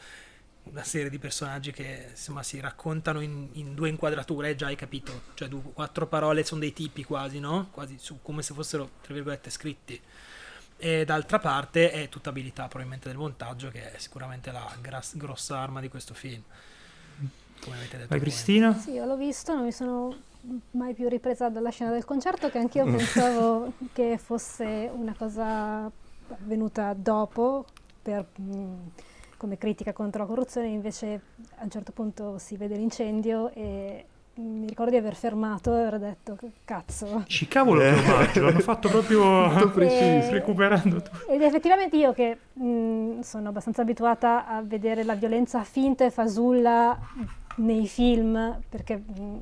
una serie di personaggi che insomma si raccontano in, in due inquadrature, già hai capito, cioè due- quattro parole sono dei tipi quasi, no? Quasi su, come se fossero, tra virgolette, scritti. E d'altra parte è tutta abilità probabilmente del montaggio che è sicuramente la gras- grossa arma di questo film. Come avete detto Vai. Cristina? Sì, io l'ho visto, non mi sono mai più ripresa dalla scena del concerto, che anch'io pensavo che fosse una cosa avvenuta dopo, per, mh, come critica contro la corruzione, invece a un certo punto si vede l'incendio e mi ricordo di aver fermato e aver detto "Che cazzo. Ci cavolo che Eh. omaggio, l'hanno fatto proprio *laughs* preciso. recuperando tutto. Ed effettivamente io che mh, sono abbastanza abituata a vedere la violenza finta e fasulla nei film, perché mh,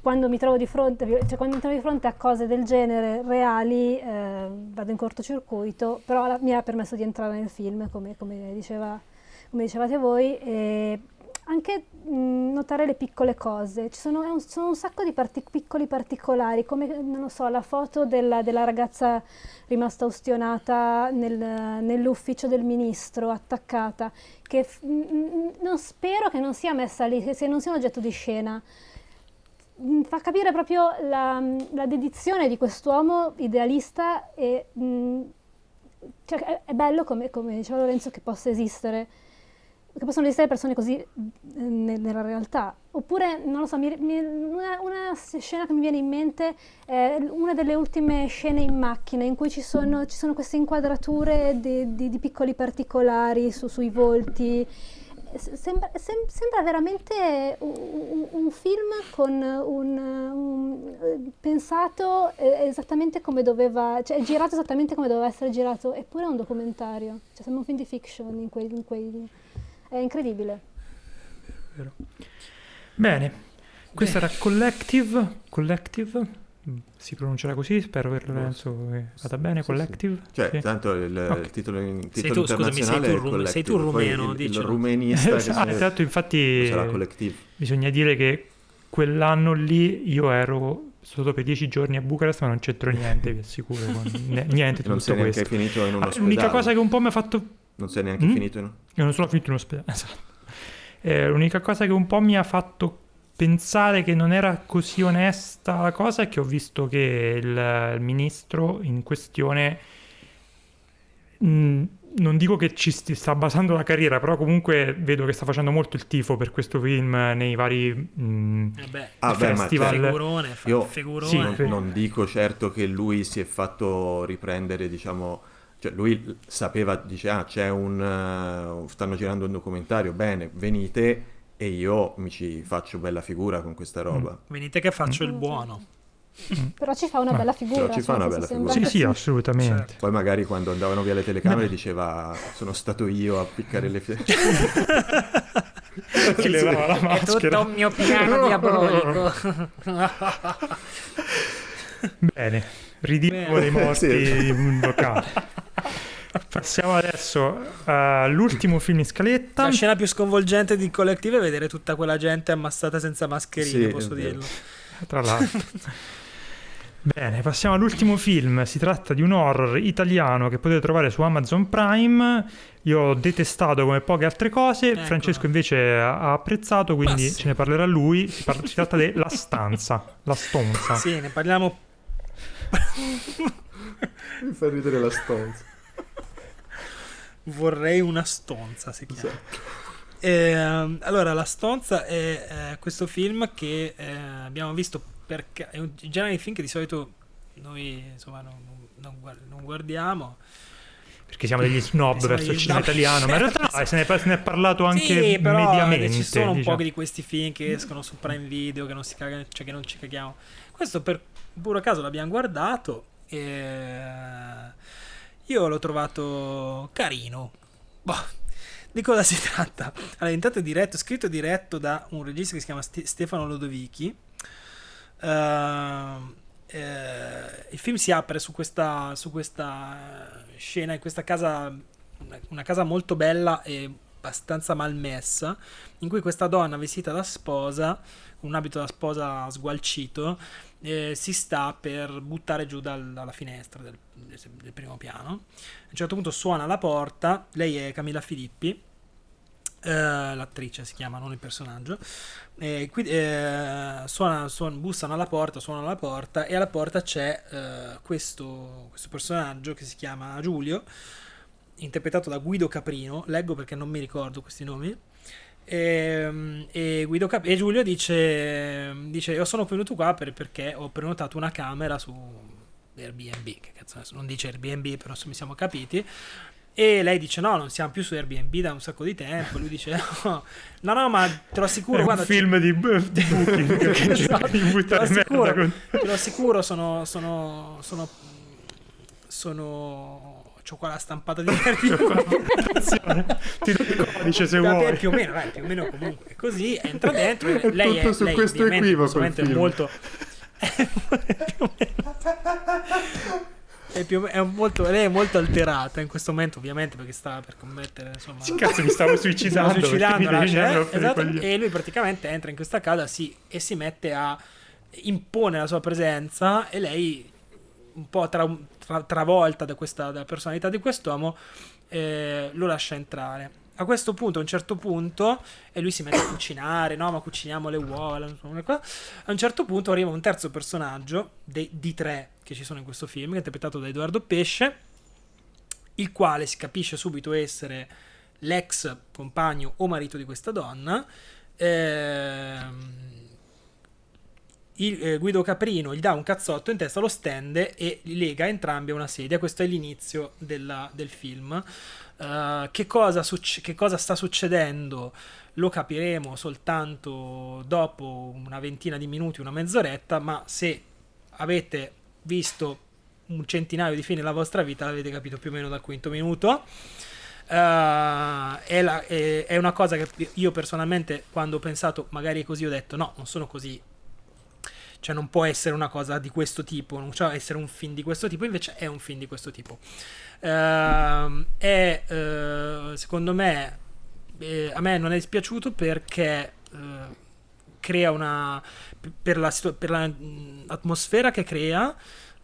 quando mi trovo di fronte, cioè quando mi trovo di fronte a cose del genere reali eh, vado in cortocircuito, però la- mi ha permesso di entrare nel film, come, come diceva- come dicevate voi, e anche mh, notare le piccole cose. Ci sono, un, sono un sacco di parti- piccoli particolari, come non so, la foto della, della ragazza rimasta ustionata nel- nell'ufficio del ministro, attaccata, che f- mh, non spero che non sia messa lì, che se non sia un oggetto di scena. Mm, Fa capire proprio la, la dedizione di quest'uomo idealista e mh, cioè, è, è bello, come, come diceva Lorenzo, che possa esistere, che possono esistere persone così eh, ne- nella realtà. Oppure, non lo so, mi- mi- una, una scena che mi viene in mente è una delle ultime scene in macchina in cui ci sono, ci sono queste inquadrature di, di- di piccoli particolari su- sui volti. Sembra, sem- sembra veramente un, un- film con un, un- pensato eh, esattamente come doveva, cioè girato esattamente come doveva essere girato, eppure è un documentario, cioè sembra un film di fiction in quei, in quei- è incredibile. Bene, questo era Collective, Collective, si pronuncerà così, spero per Lorenzo che vada bene, Sì, Collective. Cioè, Sì. tanto il, Ok. il titolo, il Sei titolo tu, scusami, sei internazionale tu è rum- Collective, sei tu rumeno, il, il rumenista che *laughs* Esatto, esatto, infatti sarà Collective. bisogna dire che quell'anno lì io ero solo per dieci giorni a Bucarest ma non c'entro niente, vi assicuro, con- ne- *laughs* niente di Non tutto sei neanche questo. finito in un Ah, ospedale. L'unica cosa che un po' mi ha fatto Non sei neanche Mm? finito in un... Io non sono finito in ospedale, *laughs* esatto. Eh, l'unica cosa che un po' mi ha fatto pensare che non era così onesta la cosa è che ho visto che il, il ministro in questione mh, non dico che ci sti- sta basando la carriera, però comunque vedo che sta facendo molto il tifo per questo film nei vari mh, Eh beh, Ah, beh, festival. cioè, figurone, fa Io- figurone. Sì, non, non dico certo che lui si è fatto riprendere, diciamo, cioè lui sapeva, dice, ah, c'è un, eh, stanno girando un documentario, bene, venite e io mi ci faccio bella figura con questa roba. Venite che faccio il Mm. buono. Però ci fa una Ma- bella figura. Però ci fa una bella figura. Sì, sì, che- assolutamente. Certo. Poi magari quando andavano via le telecamere diceva sono stato io a piccare le frecce. Si *laughs* levava la È tutto maschera. un mio piano diabolico. Bene, ridicolo dei morti Sì. in un locale. *laughs* Passiamo adesso all'ultimo film in scaletta. La scena più sconvolgente di Collective è vedere tutta quella gente ammassata senza mascherine, Sì, posso dirlo. Tra l'altro. *laughs* Bene, passiamo all'ultimo film. Si tratta di un horror italiano che potete trovare su Amazon Prime. Io ho detestato come poche altre cose. Ecco. Francesco invece ha apprezzato, quindi sì. ce ne parlerà lui. Si, parla- si tratta di La Stanza. La Stonza. Sì, ne parliamo Mi fa ridere la stanza. Vorrei una stonza, si chiama. Esatto. Ehm, allora, La stonza è eh, questo film che eh, abbiamo visto perché è un genere di film che di solito noi insomma non, non non guardiamo. Perché siamo degli snob Siamo verso il cinema snob. italiano. Ma in realtà no, *laughs* se, ne, è- se ne è parlato anche sì, però mediamente. ci sono un diciamo. po' di questi film che escono su Prime Video che non si cagano, cioè che non ci caghiamo. Questo per puro caso l'abbiamo guardato e io l'ho trovato carino. Boh, Di cosa si tratta? Allora, intanto è diretto, scritto e diretto da un regista che si chiama St- Stefano Lodovichi. Uh, eh, il film si apre su questa, su questa scena in questa casa, una casa molto bella e abbastanza malmessa, in cui questa donna vestita da sposa, con un abito da sposa sgualcito, eh, si sta per buttare giù dal, dalla finestra del, del, primo piano. A un certo punto suona la porta, lei è Camilla Filippi, eh, l'attrice si chiama, non il personaggio. Eh, qui, suona, suona, bussano alla porta, suonano alla porta e alla porta c'è eh, questo, questo personaggio che si chiama Giulio, interpretato da Guido Caprino, leggo perché non mi ricordo questi nomi. E, ehm, e, Guido Cap- e Giulio dice, dice: Io sono venuto qua per, perché ho prenotato una camera su Airbnb. Che cazzo non dice Airbnb, però mi siamo capiti. E lei dice: No, non siamo più su Airbnb da un sacco di tempo. Lui dice: No, no, no ma te lo assicuro. È guarda, un film di, di *laughs* Booking. esatto, te, lo assicuro, te lo assicuro, sono. sono, sono, sono C'ho qua la stampata di *laughs* Ti do il codice se vuoi. Più o meno, eh, più o meno comunque. Così entra dentro. È lei è, su lei, questo equivoco. È molto. *laughs* è, più, è molto, lei è molto alterata in questo momento, ovviamente, perché sta per commettere. Insomma, cazzo, mi stavo *laughs* suicidando. suicidando là, cioè, esatto, e lui praticamente entra in questa casa sì, e si mette a impone la sua presenza e lei un po' tra, tra, travolta da questa, dalla personalità di quest'uomo, eh, lo lascia entrare. A questo punto, a un certo punto, e lui si mette a cucinare, no, ma cuciniamo le uova. A un certo punto arriva un terzo personaggio, dei, di tre che ci sono in questo film, interpretato da Edoardo Pesce, il quale si capisce subito essere l'ex compagno o marito di questa donna. Ehm il, eh, Guido Caprino gli dà un cazzotto in testa, lo stende e li lega entrambi a una sedia. Questo è l'inizio della, del film. Uh, che, cosa succe- che cosa sta succedendo lo capiremo soltanto dopo una ventina di minuti, una mezz'oretta, ma se avete visto un centinaio di film nella vostra vita l'avete capito più o meno dal quinto minuto. Uh, è, la, è, è, una cosa che io personalmente quando ho pensato magari così ho detto no, non sono così cioè non può essere una cosa di questo tipo, non può essere un film di questo tipo, invece è un film di questo tipo. Uh, è, uh, secondo me, eh, a me non è dispiaciuto perché uh, crea una... per l'atmosfera la, che crea,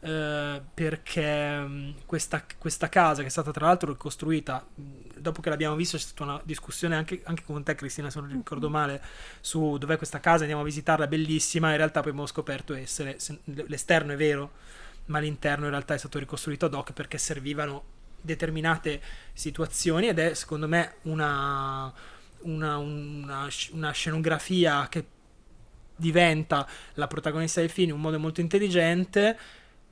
Uh, perché um, questa, questa, casa che è stata tra l'altro ricostruita dopo che l'abbiamo visto c'è stata una discussione anche, anche, con te Cristina se non ricordo male su dov'è questa casa andiamo a visitarla bellissima in realtà poi abbiamo scoperto essere se, l'esterno è vero ma l'interno in realtà è stato ricostruito ad hoc perché servivano determinate situazioni ed è secondo me una, una, una, una scenografia che diventa la protagonista del film in un modo molto intelligente.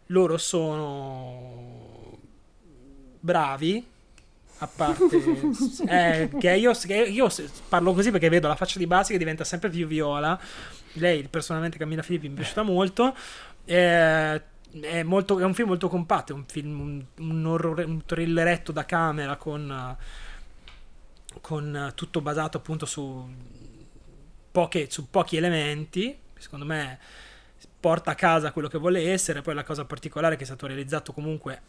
Loro sono bravi a parte *laughs* eh, che io, che io, parlo così perché vedo la faccia di Basi che diventa sempre più viola lei personalmente Camilla Filippi mi è piaciuta molto eh, è, molto, è, un film molto compatto è un film un, un, orrore, un thrilleretto da camera con, con tutto basato appunto su, poche, su pochi elementi secondo me porta a casa quello che vuole essere. Poi la cosa particolare è che è stato realizzato comunque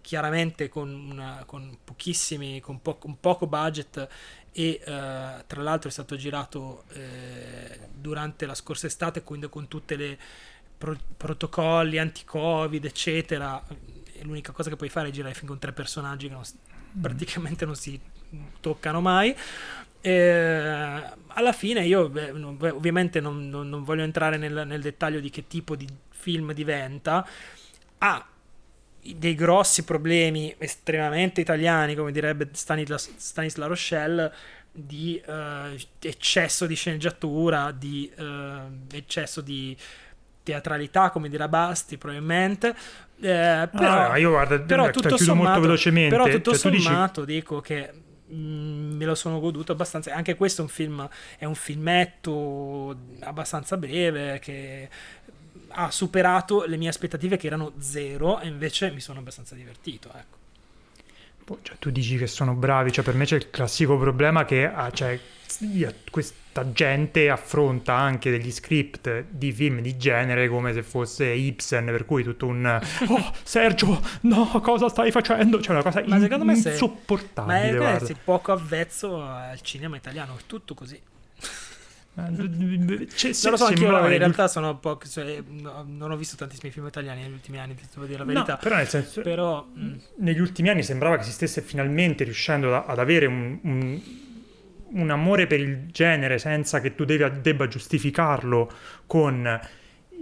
chiaramente con, una, con pochissimi, con, po- con, poco budget e uh, tra l'altro è stato girato eh, durante la scorsa estate, quindi con tutti i pro- protocolli anti-covid, eccetera. E l'unica cosa che puoi fare è girare fin con tre personaggi che non, mm. praticamente non si toccano mai. Eh, alla fine io beh, ovviamente non, non, non, voglio entrare nel, nel, dettaglio di che tipo di film diventa, ha dei grossi problemi estremamente italiani, come direbbe Stanisla, Stanisla Rochelle, di uh, eccesso di sceneggiatura, di uh, eccesso di teatralità, come dirà Basti, probabilmente. Eh, però, ah, io guarda, però tutto sommato, molto velocemente. Però tutto cioè, sommato dici... dico che Mm, me lo sono goduto abbastanza. Anche questo è un film, è un filmetto abbastanza breve che ha superato le mie aspettative che erano zero e invece mi sono abbastanza divertito. Ecco. cioè, tu dici che sono bravi, cioè per me c'è il classico problema che ah, cioè, questa gente affronta anche degli script di film di genere come se fosse Ibsen, per cui tutto un *laughs* oh Sergio, no, cosa stai facendo? Cioè una cosa ma in- me insopportabile. Ma è, è poco avvezzo al cinema italiano, è tutto così. C'è, non lo so anche io, in realtà sono un po'. Cioè, non ho visto tantissimi film italiani negli ultimi anni, devo dire la verità. No, però nel senso. Però, mm. negli ultimi anni sembrava che si stesse finalmente riuscendo ad avere un, un, un amore per il genere senza che tu devi, debba giustificarlo con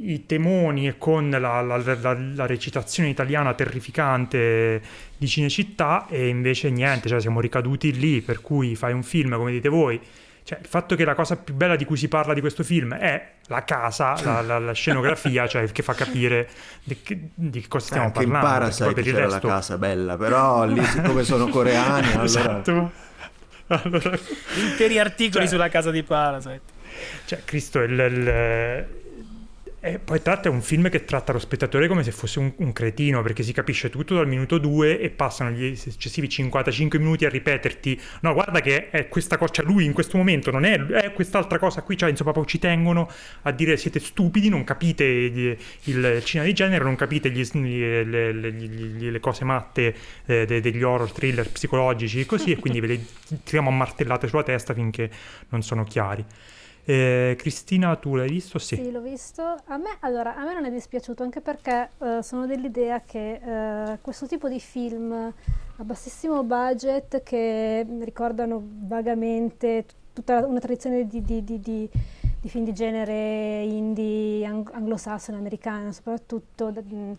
i temoni e con la, la, la, la, recitazione italiana terrificante di Cinecittà e invece niente, cioè siamo ricaduti lì, per cui fai un film, come dite voi, cioè, il fatto che la cosa più bella di cui si parla di questo film è la casa, la, la, la scenografia, cioè che fa capire di, di cosa stiamo Anche parlando. Anche in Parasite c'era resto... la casa bella, però lì siccome sono *laughs* coreani, allora... Esatto. allora... Interi articoli cioè, sulla casa di Parasite. Cioè, Cristo, il, il e poi tratta è un film che tratta lo spettatore come se fosse un, un, cretino, perché si capisce tutto dal minuto 2 e passano gli successivi 55 minuti a ripeterti: no, guarda che è questa cosa, cioè lui in questo momento non è, è quest'altra cosa qui, cioè insomma, proprio ci tengono a dire siete stupidi, non capite il, il cinema di genere, non capite gli, le, le, le, le, cose matte eh, de, degli horror thriller psicologici e così, e quindi ve le tiriamo a martellate sulla testa finché non sono chiari. Eh, Cristina, tu l'hai visto? Sì. Sì, l'ho visto. A me, allora, a me non è dispiaciuto anche perché uh, sono dell'idea che uh, questo tipo di film a bassissimo budget che ricordano vagamente tutta una tradizione di, di, di, di film di genere indie, ang- anglosassone, americano soprattutto. D-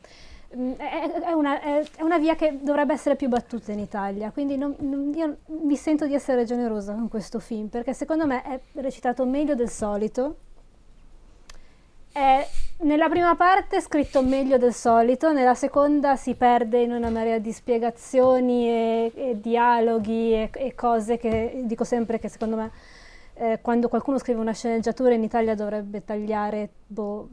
è una, è una, via che dovrebbe essere più battuta in Italia, quindi non, non, io mi sento di essere generosa con questo film, perché secondo me è recitato meglio del solito. È, nella prima parte scritto meglio del solito, nella seconda si perde in una marea di spiegazioni e, e dialoghi e, e, cose che dico sempre che secondo me eh, quando qualcuno scrive una sceneggiatura in Italia dovrebbe tagliare boh,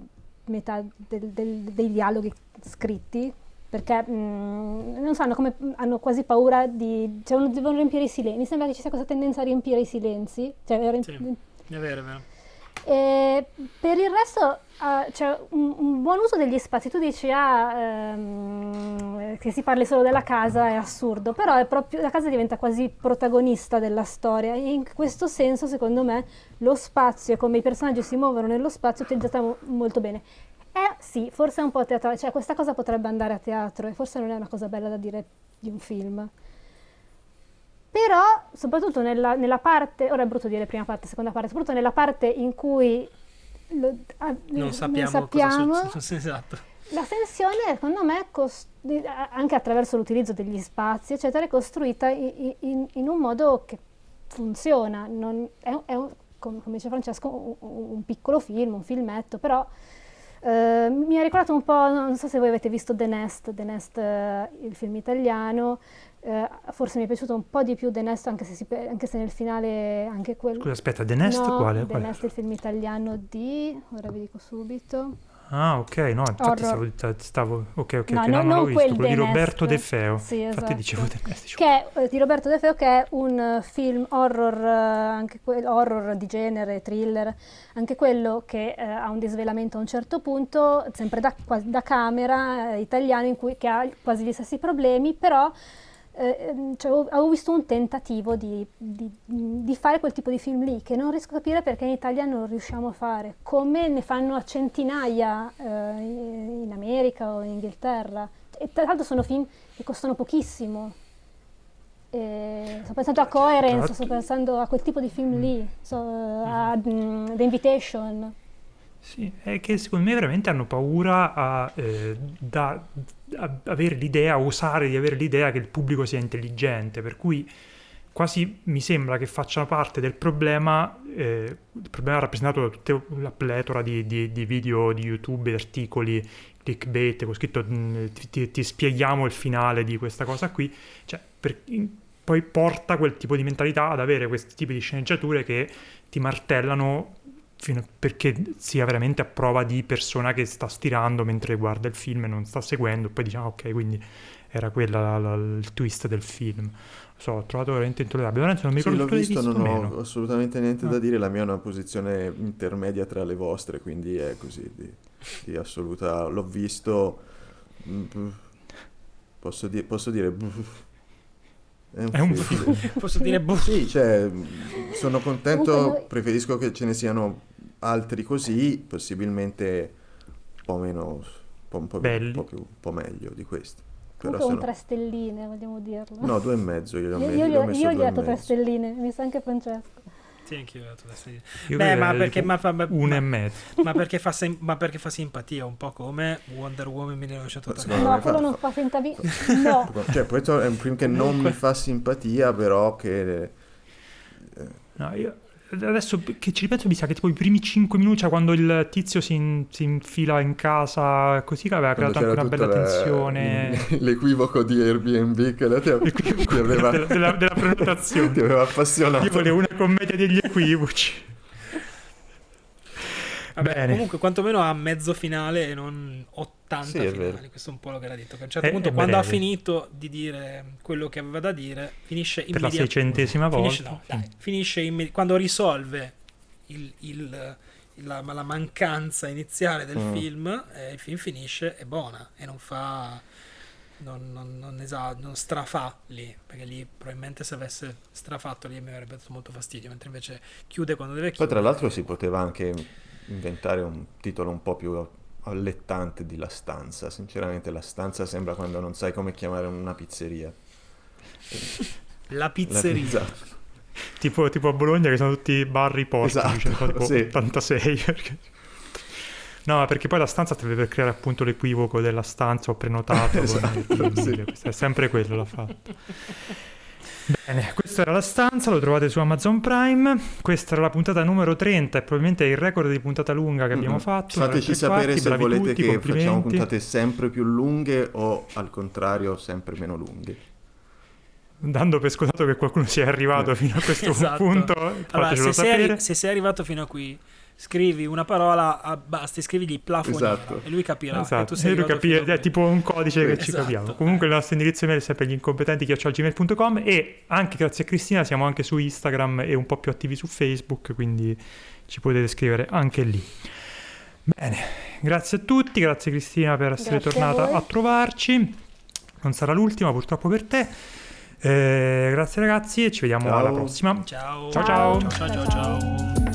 metà del, del, dei dialoghi scritti perché mh, mm, non sanno come hanno quasi paura di cioè devono riempire i silenzi mi sembra che ci sia questa tendenza a riempire i silenzi cioè, riemp- sì, è vero, è vero. E per il resto uh, c'è un, un, buon uso degli spazi. Tu dici ah, um, che si parli solo della casa, è assurdo, però è proprio, la casa diventa quasi protagonista della storia. E in questo senso, secondo me, lo spazio e come i personaggi si muovono nello spazio è utilizzato molto bene. Eh sì, forse è un po' teatrale, cioè questa cosa potrebbe andare a teatro e forse non è una cosa bella da dire di un film. Però, soprattutto nella, nella parte, ora è brutto dire prima parte, seconda parte, soprattutto nella parte in cui lo, ah, non sappiamo, non sappiamo cosa *laughs* esatto. La tensione, secondo me, cost- anche attraverso l'utilizzo degli spazi, eccetera, è costruita in, in, in un modo che funziona. Non, è, è un, come, come, dice Francesco, un, un, piccolo film, un filmetto, però eh, mi ha ricordato un po', non so se voi avete visto The Nest, The Nest, eh, il film italiano, eh, forse mi è piaciuto un po' di più The Nest, anche se, si, anche se nel finale anche quello... Scusa, aspetta, The Nest no, quale? The quale? Nest, il film italiano di... ora vi dico subito... Ah, ok, no, infatti stavo, stavo, ok, ok, no, che no, non, non l'ho visto, quello di Roberto De Feo. Sì, esatto. Infatti dicevo De Nest. Che è, eh, di Roberto De Feo che è un uh, film horror, uh, anche que- horror di genere, thriller, anche quello che uh, ha un disvelamento a un certo punto, sempre da, da camera, italiano, in cui, che ha quasi gli stessi problemi, però eh, ehm, cioè, avevo visto un tentativo di, di, di, fare quel tipo di film lì che non riesco a capire perché in Italia non riusciamo a fare, come ne fanno a centinaia eh, in America o in Inghilterra. E tra l'altro sono film che costano pochissimo. E sto pensando a Coherence, sto pensando a quel tipo di film lì, so, a um, The Invitation. Sì, è che secondo me veramente hanno paura a, eh, da, a avere l'idea, a osare di avere l'idea che il pubblico sia intelligente, per cui quasi mi sembra che facciano parte del problema, eh, il problema rappresentato da tutta la pletora di, di, di video di YouTube, articoli, clickbait, con scritto ti, ti, spieghiamo il finale di questa cosa qui, cioè, per, poi porta quel tipo di mentalità ad avere questi tipi di sceneggiature che ti martellano perché sia veramente a prova di persona che sta stirando mentre guarda il film e non sta seguendo, poi diciamo ok, quindi era la, il twist del film. So, ho trovato veramente intollerabile. Lorenzo, non mi Sì, ricordo l'ho se l'hai visto, visto non o meno. ho assolutamente niente da Ah. dire, la mia è una posizione intermedia tra le vostre, quindi è così di, di assoluta... L'ho visto... mm, Posso, di- posso dire... È un film. *laughs* Posso dire boh. Sì, cioè, sono contento, preferisco che ce ne siano altri così, possibilmente un po' meno, un po', un po', Belli. un po' più, un po' meglio di questi. Però un sono... tre stelline, vogliamo dirlo. No, due e mezzo, io, gli ho io, me- io, gli ho messo io gli ho e dato tre mezzo. stelline, mi sa anche Francesco. Sì, anch'io ho dato questa idea. Io Beh, ma perché, ma, fa- ma- uno e ma- mezzo. ma perché fa sim- ma perché fa simpatia, un po' come Wonder Woman 1984. Secondo No, me fa- quello non fa vi... *laughs* No, Cioè, questo è un film che non mi fa simpatia, però che... No, io adesso che ci ripenso mi sa che tipo i primi 5 minuti, cioè quando il tizio si, in- si infila in casa così, che aveva quando creato anche una bella la- tensione. *laughs* L'equivoco di Airbnb che la ti, *laughs* ti aveva, della, *laughs* della- della prenotazione. ti aveva appassionato. Io volevo una commedia degli equivoci. Vabbè, Bene. comunque quantomeno ha mezzo finale e non 80 Sì, finali. vero. Questo è un po' lo che era detto. Che a un certo È- punto, è quando ha breve. finito di dire quello che aveva da dire, finisce Per la immediatamente. seicentesima volta. Finisce, no, dai, finisce imme- quando risolve il- il- la, la mancanza iniziale del Mm. film, eh, il film finisce, è buona e non fa. Non, non, non, esa- non strafà lì, perché lì probabilmente se avesse strafatto lì mi avrebbe dato molto fastidio, mentre invece chiude quando deve Poi chiudere. tra l'altro si poteva anche inventare un titolo un po' più allettante di La Stanza. Sinceramente La Stanza sembra quando non sai come chiamare una pizzeria. La La pizzeria. pizza. Tipo, tipo a Bologna che sono tutti bar riposti, Esatto, cioè, tipo sì. 86. perché- No, ma perché poi la stanza serve per creare appunto l'equivoco della stanza, ho prenotato. *laughs* Esatto, sì. è sempre quello l'ha fatto. Bene, questa era la stanza, lo trovate su Amazon Prime. Questa era la puntata numero 30 e probabilmente è il record di puntata lunga che abbiamo Mm-mm. fatto. Fateci sapere quarti, se volete tutti, che facciamo puntate sempre più lunghe o al contrario sempre meno lunghe. Dando per scontato che qualcuno sia arrivato fino a questo Esatto. punto, Allora, fatecelo se sei, arri- sapere. se sei arrivato fino a qui, scrivi una parola, ah, basta, scrivigli plafoniera Esatto. e lui capirà. che Esatto, tu sei e lui arrivato capire- a è tipo un codice che ci Esatto. capiamo. Comunque il nostro indirizzo email è sempre gli incompetenti gmail.com e anche grazie a Cristina siamo anche su Instagram e un po' più attivi su Facebook, quindi ci potete scrivere anche lì. Bene, grazie a tutti, grazie Cristina per essere Grazie a tornata voi. a, trovarci. Non sarà l'ultima purtroppo per te. Eh, grazie ragazzi e ci vediamo Ciao. alla prossima. Ciao. Ciao, ciao. ciao, ciao, ciao.